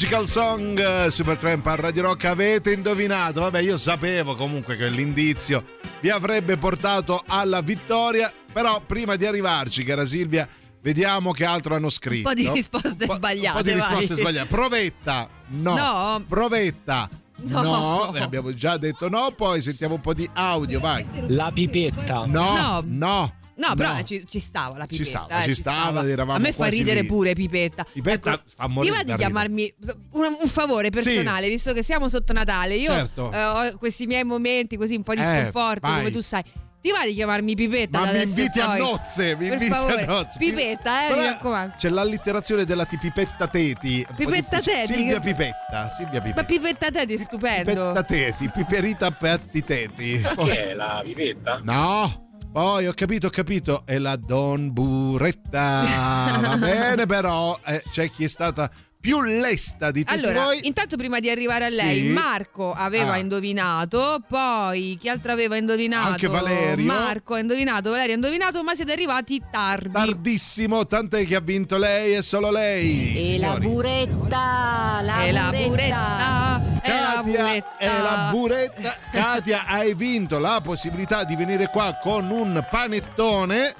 M: Magical
D: Song eh, Supertramp a Radio Rock avete indovinato vabbè io sapevo comunque che l'indizio vi avrebbe portato alla vittoria però prima di arrivarci cara Silvia vediamo che altro hanno scritto
E: Un po' di risposte
D: Un
E: sbagliate.
D: po' di risposte
E: vai.
D: sbagliate provetta no,
E: No.
D: provetta
E: No.
D: no. Eh, abbiamo già detto no poi sentiamo un po' di audio vai
N: La pipetta.
D: no
E: No.
D: no
E: No, però
D: No.
E: ci, ci stava la pipetta.
D: Ci stava,
E: eh,
D: ci stava, eravamo
E: A me fa ridere
D: lì.
E: pure Pipetta.
D: Pipetta
E: Ecco,
D: fa morire
E: Ti va di chiamarmi un, un favore personale, visto che siamo sotto Natale. Io
D: Certo.
E: eh, ho questi miei momenti così un po' di
D: Eh,
E: sconforto,
D: vai.
E: come tu sai. Ti va di chiamarmi Pipetta?
D: Ma mi inviti a nozze, mi
E: per
D: inviti
E: favore.
D: a nozze.
E: Pipetta, eh,
D: Però
E: mi raccomando.
D: C'è l'allitterazione della tipipetta teti. un po'
E: Pipetta. Teti?
D: Silvia Pipetta, Silvia
E: Ma
D: Pipetta.
E: Pipetta te è stupendo.
D: Pipetta teti, piperita petti teti.
N: Che è la pipetta?
D: No. Poi ho capito, ho capito, è la Don Buretta. [LAUGHS] Va bene, però eh, c'è chi è stata più lesta di tutti
E: Allora,
D: voi.
E: intanto prima di arrivare a lei,
D: Sì.
E: Marco aveva
D: Ah.
E: indovinato, poi chi altro aveva indovinato?
D: Anche Valerio.
E: Marco ha indovinato, Valerio ha indovinato, ma siete arrivati tardi.
D: Tardissimo, tant'è che ha vinto lei e solo lei.
O: E la
D: signori.
O: buretta, la
E: e la
O: buretta.
D: Katia
E: buretta.
D: e la buretta. Katia, hai vinto la possibilità di venire qua con un panettone.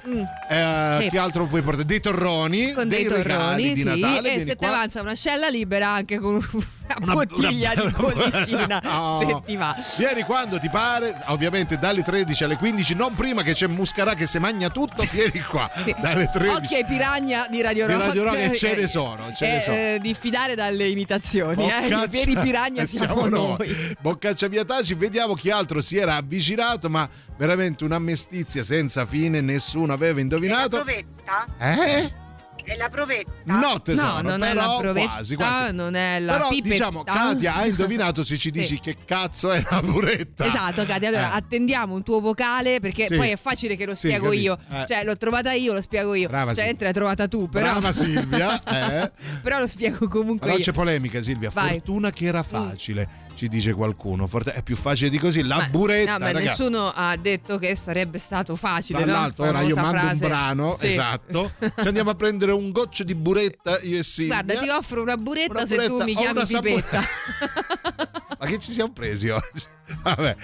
D: Eh,
E: Sì.
D: Che altro puoi portare? Dei torroni.
E: con dei,
D: regali
E: torroni,
D: di
E: sì,
D: Natale.
E: e se ti avanza una scella libera anche con una,
D: Una-
E: bottiglia
D: una-
E: di bollicina, [LAUGHS]
D: No.
E: se ti va.
D: Vieni quando ti pare, ovviamente dalle 13 alle 15, non prima che c'è Muscarà che se magna tutto, [LAUGHS] vieni qua. Dalle 13.
E: Occhio ai piragna di Radio
D: Di
E: Rock.
D: Radio Rock, e ce [LAUGHS] ne sono, ce ne
E: eh,
D: sono.
E: eh, diffidare dalle imitazioni. Eh. I veri piragna siamo, noi.
D: Boccaccia Piataci, vediamo chi altro si era avvicinato, ma veramente una mestizia senza fine, nessuno aveva indovinato.
P: provetta?
D: Eh?
P: È la provetta?
D: No, tesoro,
E: no, non è la provetta,
D: quasi, quasi.
E: non è la
D: Però
E: pipetta.
D: diciamo, Katia ha indovinato se ci
E: Sì.
D: dici che cazzo è la buretta.
E: Esatto, Katia. Allora
D: Eh.
E: attendiamo un tuo vocale perché
D: Sì.
E: poi è facile che lo
D: Sì,
E: spiego
D: capito.
E: io.
D: Eh.
E: Cioè, l'ho trovata io, lo spiego io.
D: Brava
E: cioè,
D: Silvia.
E: l'hai trovata tu, però.
D: Brava Silvia, [LAUGHS] eh.
E: però lo spiego comunque
D: Allora
E: io.
D: c'è polemica Silvia,
E: Vai. Mm.
D: fortuna che era facile, ci dice qualcuno. Forte- È più facile di così, la
E: Ma-
D: buretta,
E: No, ma
D: ragazzi.
E: nessuno ha detto che sarebbe stato facile.
D: Tra
E: no?
D: ora io mando
E: frase.
D: un brano,
E: Sì.
D: esatto. [LAUGHS] Ci andiamo a prendere un goccio di buretta, io e Silvia.
E: Guarda, ti offro una buretta
D: Una
E: se tu
D: buretta
E: mi chiami Pipetta. [LAUGHS]
D: Ma che ci siamo presi oggi? Vabbè.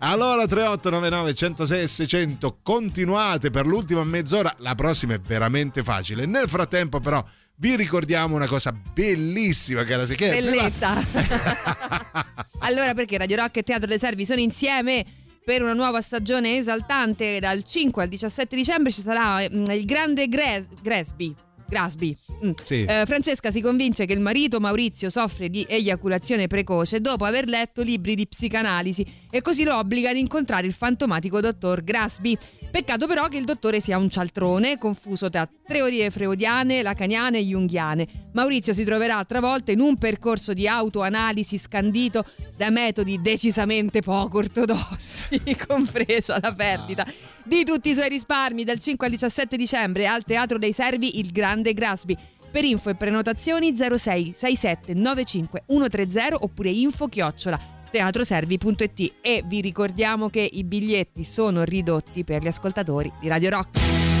D: Allora 3899 106 e 600 continuate per l'ultima mezz'ora, la prossima è veramente facile. Nel frattempo però vi ricordiamo una cosa bellissima che era che è prima-
E: Belletta. [LAUGHS] allora, perché Radio Rock e Teatro dei Servi sono insieme per una nuova stagione esaltante dal 5 al 17 dicembre ci sarà mm, il grande Gres- Gresby. Grasby. Mm.
D: Sì.
E: Eh, Francesca si convince che il marito Maurizio soffre di eiaculazione precoce dopo aver letto libri di psicanalisi e così lo obbliga ad incontrare il fantomatico dottor Grasby. Peccato però che il dottore sia un cialtrone, confuso tra teorie freudiane, lacaniane e junghiane. Maurizio si troverà travolta in un percorso di autoanalisi scandito da metodi decisamente poco ortodossi, [LAUGHS] compresa la perdita di tutti i suoi risparmi dal 5 al 17 dicembre al Teatro dei Servi il Grande Grasby. Per info e prenotazioni 06 67 95 130 oppure info chiocciola teatroservi.it e vi ricordiamo che i biglietti sono ridotti per gli ascoltatori di Radio Rock.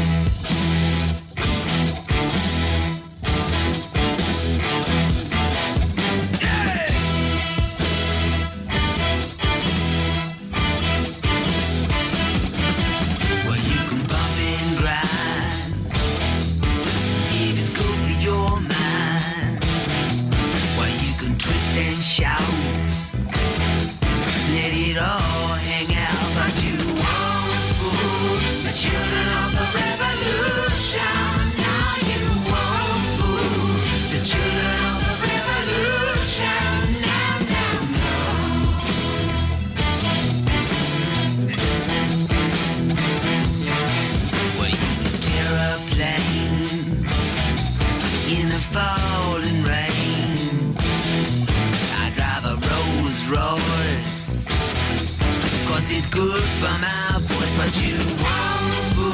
F: It's good for my voice, but you won't fool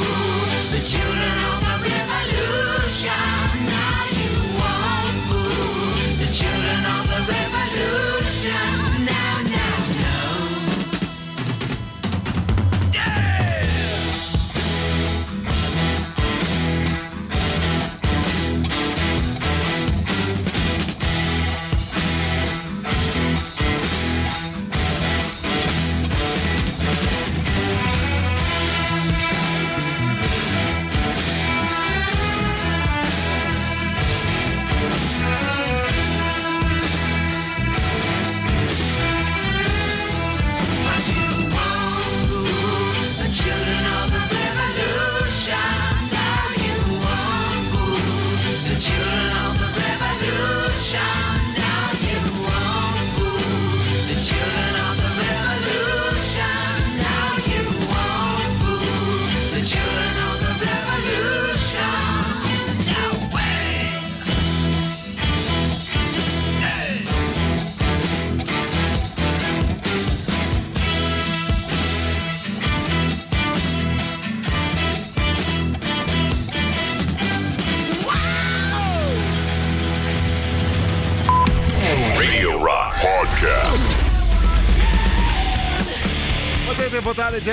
F: the children of the revolution. Now you won't fool the children of the revolution.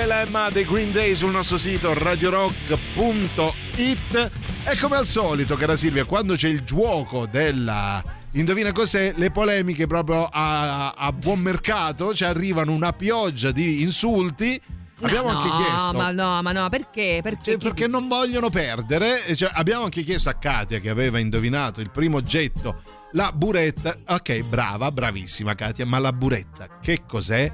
D: Votare Dilemma dei Green Day sul nostro sito radiorock.it e come al solito, cara Silvia, quando c'è il gioco della Indovina cos'è? Le polemiche proprio a, a buon mercato, ci arrivano una pioggia di insulti. Abbiamo
E: no,
D: anche chiesto.
E: Ma no, ma no, perché? Perché,
D: Cioè, perché non vogliono perdere. Cioè, abbiamo anche chiesto a Katia che aveva indovinato il primo oggetto, la buretta. Ok, brava, bravissima Katia, ma la buretta che cos'è?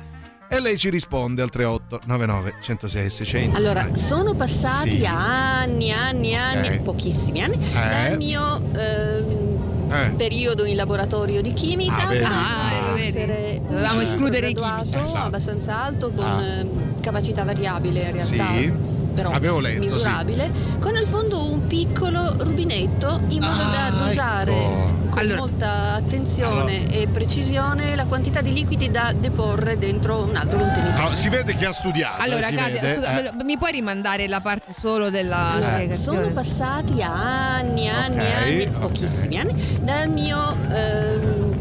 D: E lei ci risponde al 38 99 106 600.
O: Allora, sono passati
D: Sì.
O: anni, anni, anni,
D: Ok.
O: pochissimi anni,
D: Eh.
O: dal mio ehm,
D: Eh.
O: periodo in laboratorio di chimica.
D: Ah, vedi?
E: Ah,
O: essere
E: Dovevamo
O: centro
E: escludere i chimici.
D: Esatto.
O: abbastanza alto con
D: Ah.
O: ehm, capacità variabile in realtà.
D: Sì.
O: Però
D: Avevo letto, sì.
O: misurabile, con al fondo un piccolo rubinetto in modo
D: Ah,
O: da dosare
D: ecco.
O: con
E: Allora-
O: molta attenzione e precisione la quantità di liquidi da deporre dentro un altro contenitore.
D: No, si vede che ha studiato.
E: Allora, Katia,
D: vede,
E: scusa,
D: eh.
E: mi puoi rimandare la parte solo della
O: Allora,
E: spiegazione?
O: sono passati anni, anni,
D: Ok,
O: anni, pochissimi anni, dal mio ehm,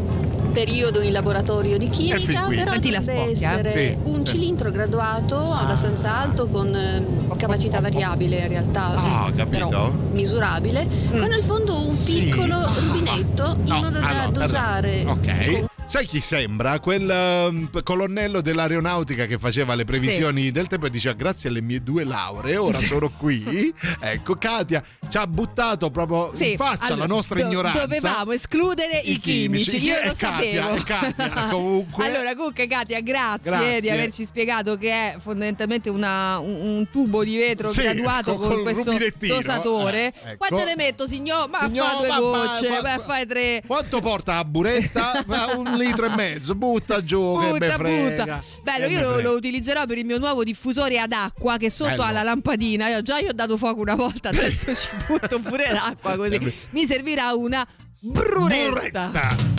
O: periodo in laboratorio di chimica,
D: qui.
O: però
E: Senti la
O: dovrebbe
E: spocchia,
O: essere
D: Sì.
O: un cilindro graduato abbastanza alto con ehm, capacità variabile in realtà,
D: Ah, capito?
O: però misurabile, con al fondo un
D: Sì.
O: piccolo
D: Ah.
O: rubinetto in
D: No,
O: modo da
D: allora,
O: dosare
D: Ok.
O: con-
D: Sai chi sembra? Quel ehm, colonnello dell'aeronautica che faceva le previsioni del tempo e diceva grazie alle mie due lauree, ora sono qui. [LAUGHS] ecco, Katia ci ha buttato proprio
E: Sì,
D: in faccia
E: allora,
D: la nostra
E: do-
D: ignoranza.
E: Dovevamo escludere i,
D: I chimici.
E: chimici. Io
D: E
E: lo
D: Katia,
E: sapevo.
D: e Katia, comunque. [LAUGHS]
E: allora, comunque, Katia, grazie,
D: Grazie.
E: di averci spiegato che è fondamentalmente una- un, un tubo di vetro
D: Sì,
E: graduato
D: con-
E: con, questo dosatore.
D: Eh, ecco.
E: Quante ne metto, signor? Ma
D: Signor,
E: fa due gocce,
D: ma-
E: vai a fare tre.
D: Quanto porta la buretta? [LAUGHS] Ma un litro e mezzo, butta giù,
E: Butta, butta. Bello, io lo, lo utilizzerò per il mio nuovo diffusore ad acqua che sotto
D: Bello.
E: ha la lampadina. Io già io ho dato fuoco una volta, adesso ci butto pure l'acqua così. Mi servirà una bruretta.
D: Buretta.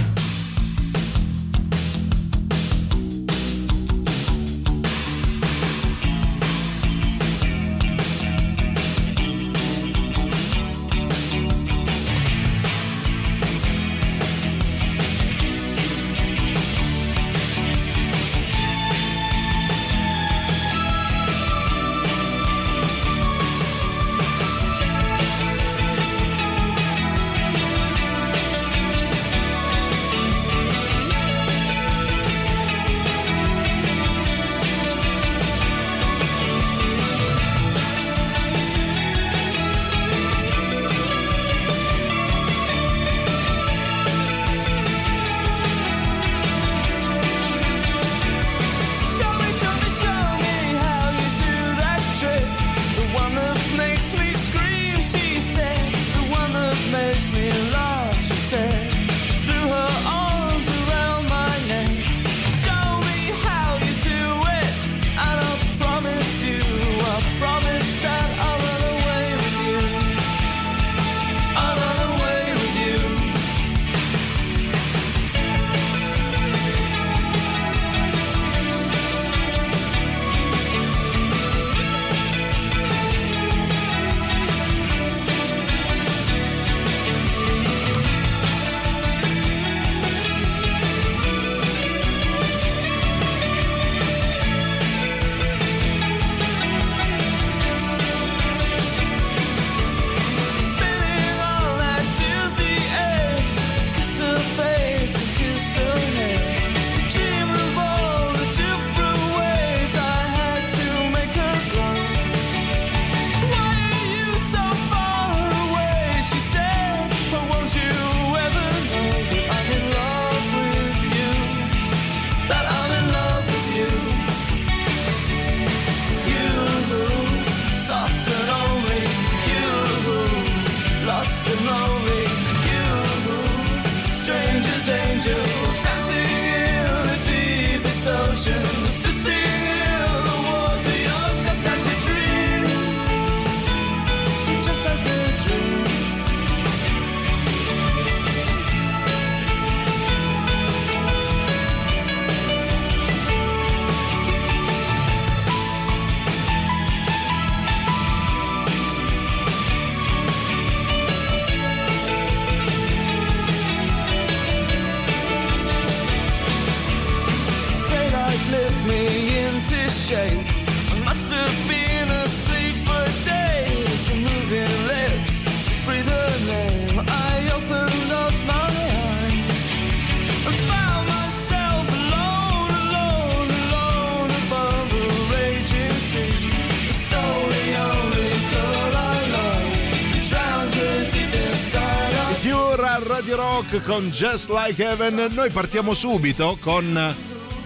D: Con Just Like Heaven. Noi partiamo subito con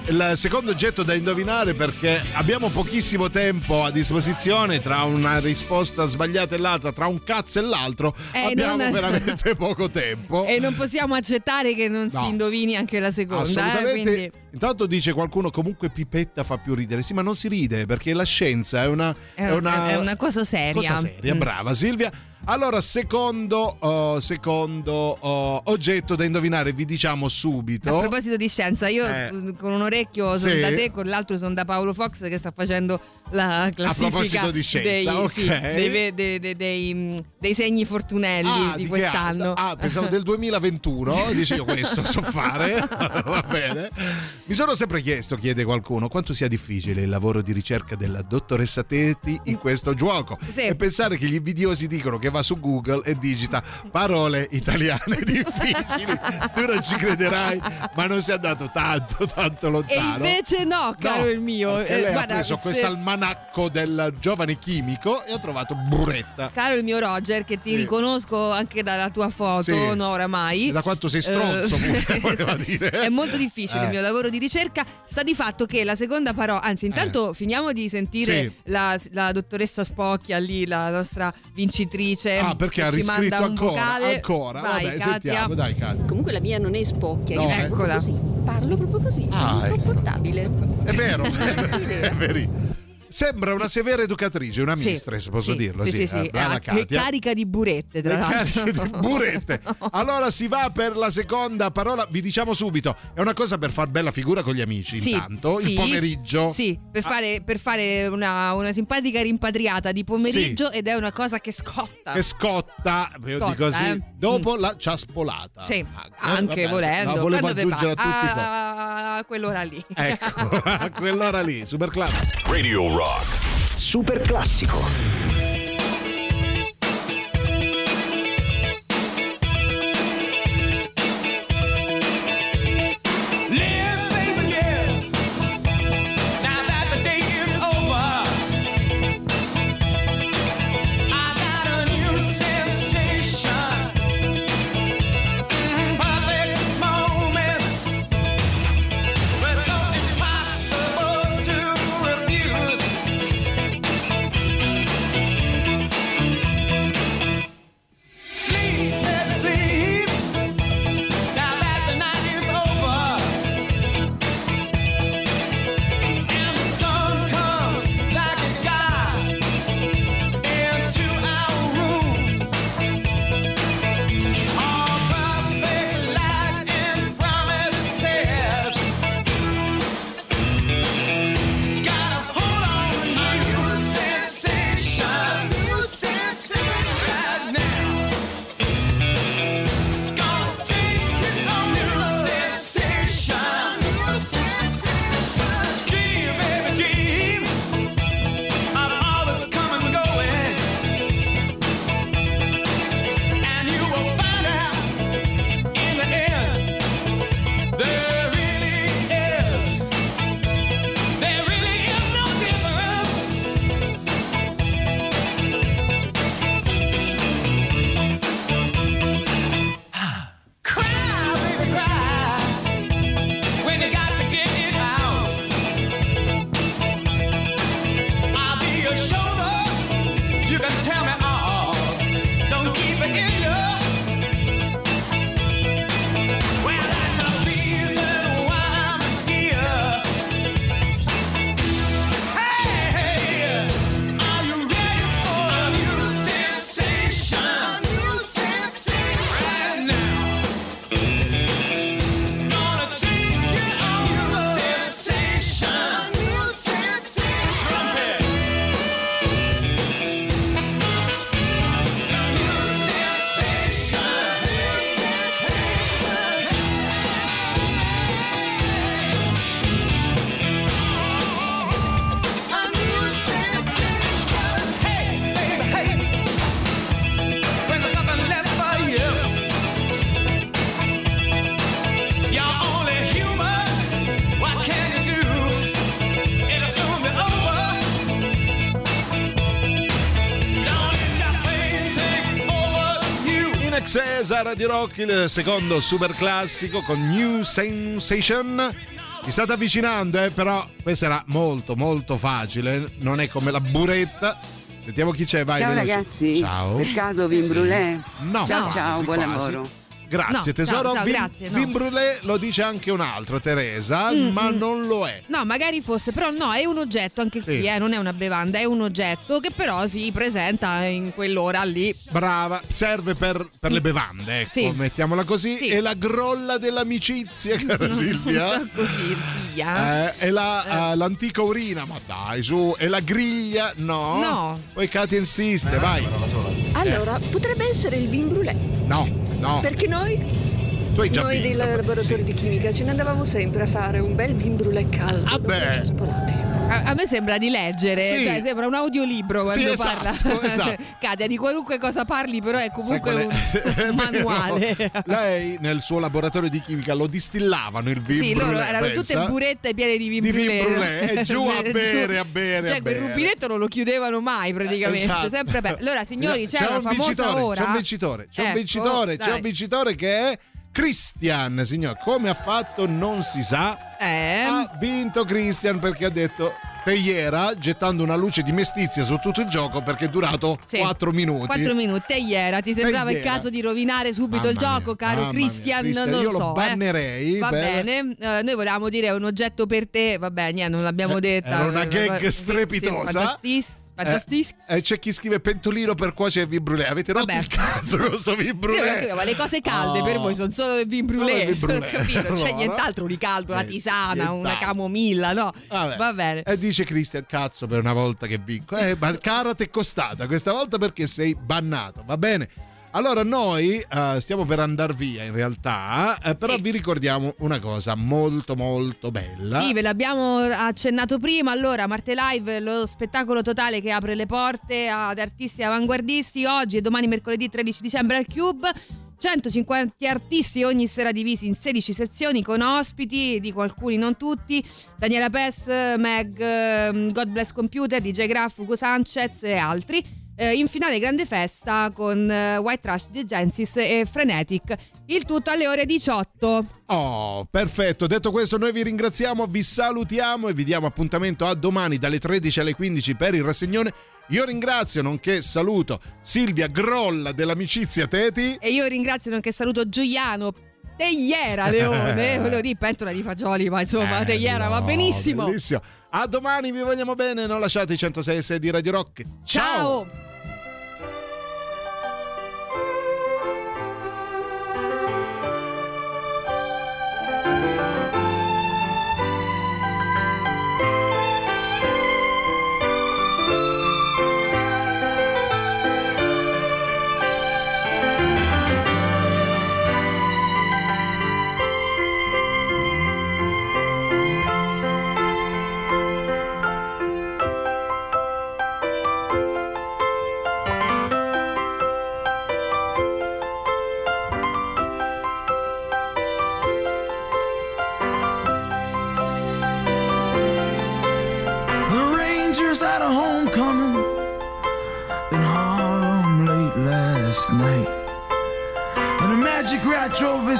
D: il secondo oggetto da indovinare perché abbiamo pochissimo tempo a disposizione tra una risposta sbagliata e l'altra, tra un cazzo e l'altro.
E: Eh,
D: abbiamo
E: non- [LAUGHS]
D: veramente poco tempo.
E: E non possiamo accettare che non
D: No.
E: si indovini anche la seconda. Eh,
D: Assolutamente.
E: quindi
D: Intanto dice qualcuno comunque pipetta fa più ridere. Sì, ma non si ride perché la scienza è una,
E: è, è una cosa seria.
D: Cosa seria,
E: Mm.
D: brava Silvia. Allora, secondo, oh, secondo oh, oggetto da indovinare, vi diciamo
E: A
D: subito.
E: proposito di scienza, io
D: Eh.
E: con un orecchio sono
D: Sì.
E: da te, con l'altro sono da Paolo Fox che sta facendo la classifica
D: proposito di scienza,
E: dei,
D: ok.
E: sì, dei, dei- dei- dei, mm, dei segni fortunelli
D: Ah,
E: di
D: che
E: quest'anno.
D: anno? Ah, pensavo del 2021. [LAUGHS] Dice io questo so fare. [LAUGHS] Va bene. Mi sono sempre chiesto, chiede qualcuno, quanto sia difficile il lavoro di ricerca della dottoressa Teti in questo gioco.
E: Sì.
D: E pensare che gli invidiosi dicono che va su Google e digita parole italiane [LAUGHS] difficili. tu non ci crederai, ma non sei andato tanto, tanto
E: E
D: lontano.
E: invece no, caro
D: No,
E: il mio. Eh,
D: lei
E: guarda,
D: ha preso
E: se-
D: questo almanacco del giovane chimico e ho trovato burretta.
E: Caro il mio Roger, che ti
D: Sì.
E: riconosco anche dalla tua foto,
D: Sì.
E: no oramai.
D: E da quanto sei stronzo, pure, [LAUGHS] voleva dire.
E: È molto difficile
D: Eh.
E: il mio lavoro di ricerca. Sta di fatto che la seconda parola, anzi, intanto finiamo di sentire
D: Eh. Sì.
E: la, la dottoressa Spocchia lì, la nostra vincitrice.
D: Ah, perché ha riscritto ancora, ancora.
E: Vai,
D: Vabbè,
E: Katia.
D: sentiamo, dai, Katia.
O: Comunque la mia non è spocchia,
D: No,
O: proprio così. Parlo proprio così,
D: Ah, ecco.
O: insopportabile.
D: È vero, [LAUGHS] è vero. Sembra una severa educatrice, una
E: Sì,
D: mistress, posso
E: sì,
D: dirlo?
E: Sì, sì, sì.
D: eh, brava
E: Ah, e
D: Katia.
E: carica di burette, tra l'altro.
D: cariche di burette. [LAUGHS] Allora si va per la seconda parola. Vi diciamo subito: è una cosa per far bella figura con gli amici.
E: Sì,
D: intanto,
E: sì,
D: il pomeriggio. Ah.
E: Sì, per fare, per fare una, una simpatica rimpatriata di pomeriggio ed è una cosa che scotta.
D: Che scotta,
E: Scotta,
D: dico così,
E: eh.
D: dopo la ciaspolata.
E: Sì,
D: Eh,
E: anche
D: vabbè,
E: volendo.
D: La volevo
E: Quando
D: aggiungere a tutti.
E: Ah, a quell'ora lì.
D: Ecco, [LAUGHS] a quell'ora lì, super classico.
B: Radio Rock.
A: Super classico.
D: Access a Radio Rock, il secondo super classico con New Sensation. Vi state avvicinando, eh, però questo era molto molto facile, non è come la buretta. Sentiamo chi c'è, vai.
L: ciao
D: veloce.
L: ragazzi,
D: Ciao.
L: per caso Vin Brulè?
D: No.
L: Ciao
D: No.
L: ciao, buon
D: quasi.
L: lavoro.
D: Grazie
E: No,
D: tesoro.
E: ciao, ciao,
D: Vin,
E: grazie, no.
D: Vin Brulé lo dice anche un altro, Teresa,
E: Mm,
D: ma
E: mm.
D: non lo è.
E: No, magari fosse, però no, è un oggetto anche qui,
D: Sì.
E: eh, non è una bevanda, è un oggetto che però si presenta in quell'ora lì.
D: Brava, serve per, per le bevande, ecco,
E: Sì.
D: mettiamola così.
E: Sì.
D: È la grolla dell'amicizia, [LAUGHS] cara Silvia.
E: Non so così, sia.
D: Eh, è la, eh, l'antica urina, ma dai, su, è la griglia? No.
O: No.
D: Poi Katia insiste, vai.
O: Allora, potrebbe essere il vin brûlé.
D: No, no.
O: Perché noi,
D: Tu hai già
O: noi del laboratorio di chimica ce ne andavamo sempre a fare un bel vin caldo. dopo
D: beh.
E: A, a me sembra di leggere,
O: Sì.
E: cioè sembra un audiolibro quando
D: Sì, esatto,
E: parla. [LAUGHS]
D: esatto.
E: Katia, di qualunque cosa parli, però è comunque un,
D: è?
E: un [LAUGHS] manuale.
D: Lei nel suo laboratorio di chimica lo distillavano il vin
E: Sì, loro erano
D: pensa.
E: tutte burette piene di vin
D: Di vin
E: brûlé.
D: brûlé, e [LAUGHS] giù a bere, a bere,
E: Cioè,
D: a
E: quel
D: bere.
E: rubinetto non lo chiudevano mai praticamente.
D: Esatto.
E: Sempre aperto. Allora, signori, c'è,
D: C'è
E: una
D: un
E: famosa
D: vincitore,
E: ora.
D: C'è un vincitore, c'è un
E: Ecco,
D: vincitore, c'è
E: dai.
D: un vincitore che è Christian, signor. Come ha fatto non si sa.
E: Eh?
D: Ha vinto Christian perché ha detto Teiera gettando una luce di mestizia su tutto il gioco perché è durato
E: Sì.
D: 4 minuti.
E: 4 minuti, ieri ti sembrava il
D: Teiera.
E: caso di rovinare subito il
D: Mamma
E: gioco,
D: mia,
E: caro
D: mamma
E: Christian?
D: Christian,
E: non
D: io
E: lo
D: lo
E: so.
D: bannerei
E: eh. Va
D: per-
E: bene, eh, noi volevamo dire un oggetto per te, vabbè, niente, non l'abbiamo detta.
D: Eh, Era una
E: Eh,
D: gag
E: sì, sì, fantastis-
D: Eh, e c'è chi scrive pentolino per cuocere il vin brûlé. Avete rotto
E: Vabbè.
D: il cazzo con questo vin
E: capivo, ma le cose calde
D: Oh.
E: per voi sono solo il vin brûlé,
D: Solo vin brûlé. [LAUGHS]
E: capito? [LAUGHS] Non c'è
D: No,
E: nient'altro di caldo, una
D: Eh,
E: tisana, una
D: nient'altro.
E: camomilla, no?
D: Vabbè.
E: Va bene.
D: E dice Christian, cazzo, per una volta che vinco. Eh, ma cara è costata questa volta perché sei bannato, va bene? Allora noi eh, stiamo per andare via in realtà, eh, però vi ricordiamo una cosa molto molto bella.
E: Sì, ve l'abbiamo accennato prima. Allora, Marte Live, lo spettacolo totale che apre le porte ad artisti avanguardisti oggi e domani mercoledì 13 dicembre al Cube. 150 artisti ogni sera divisi in 16 sezioni con ospiti, dico alcuni, non tutti, Daniela Pes, Meg, ehm, God Bless Computer, DJ Graf, Ugo Sanchez e altri. Eh, in finale grande festa con eh, White Trash, The Genesis e Frenetic. Il tutto alle ore 18.
D: Oh, perfetto. Detto questo, noi vi ringraziamo, vi salutiamo e vi diamo appuntamento a domani dalle 13 alle 15 per il rassegnone. Io ringrazio, nonché saluto Silvia Grolla dell'amicizia Teti.
E: E io ringrazio nonché saluto Giuliano Teiera Leone, volevo dire pentola di fagioli, ma insomma
D: Eh,
E: Teiera va
D: no,
E: benissimo.
D: Bellissimo. A domani, vi vogliamo bene, non lasciate i 106 di Radio Rock. Ciao.
E: Ciao.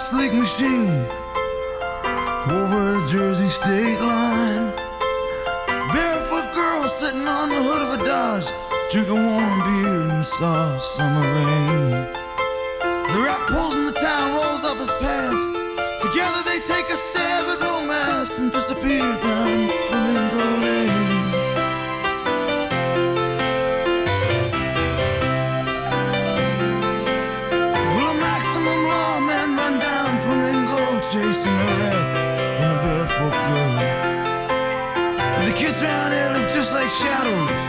P: Sleek machine over a Jersey state line. Barefoot girl sitting on the hood of a Dodge, drinking warm beer in the soft summer rain. The rat pulls in the town, rolls up his pants. Together they take a stab at romance and disappear down shadows,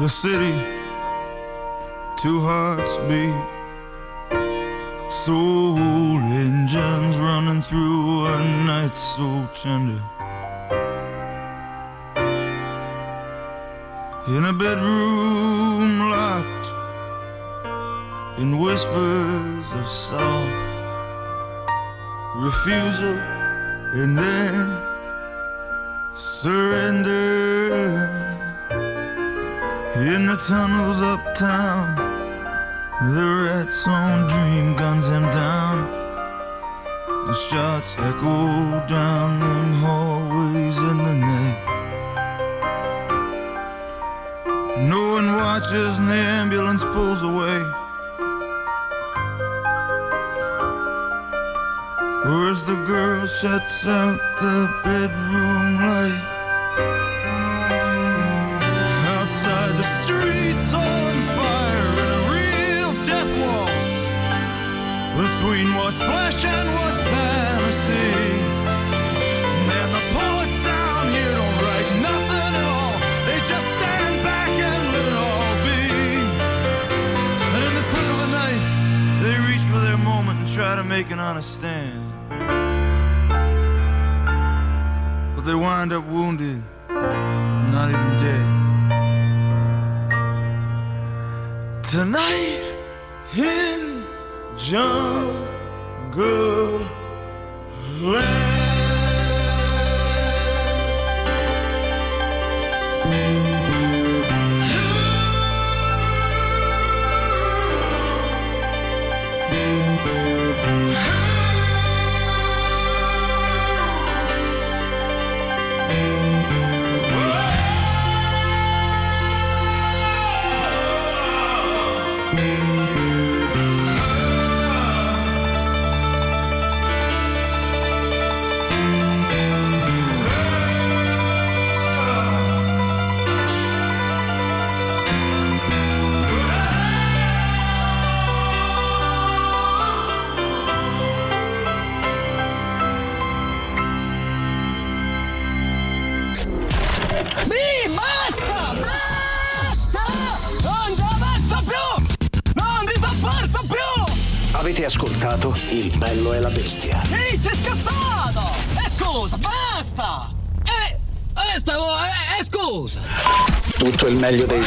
P: the city, two hearts beat. Soul engines running through a night so tender. In a bedroom locked in whispers of soft refusal and then surrender. In the tunnels uptown, the rats on dream guns him down. The shots echo down them hallways in the night. No one watches and the ambulance pulls away. Where's the girl shuts out the bedroom light? Streets on fire and a real death waltz between what's flesh and what's fantasy. Man, the poets down here don't write nothing at all. They just stand back and let it all be. And in the quick of the night, they reach for their moment and try to make an honest stand. But they wind up wounded, not even dead. Tonight in Jungle Land.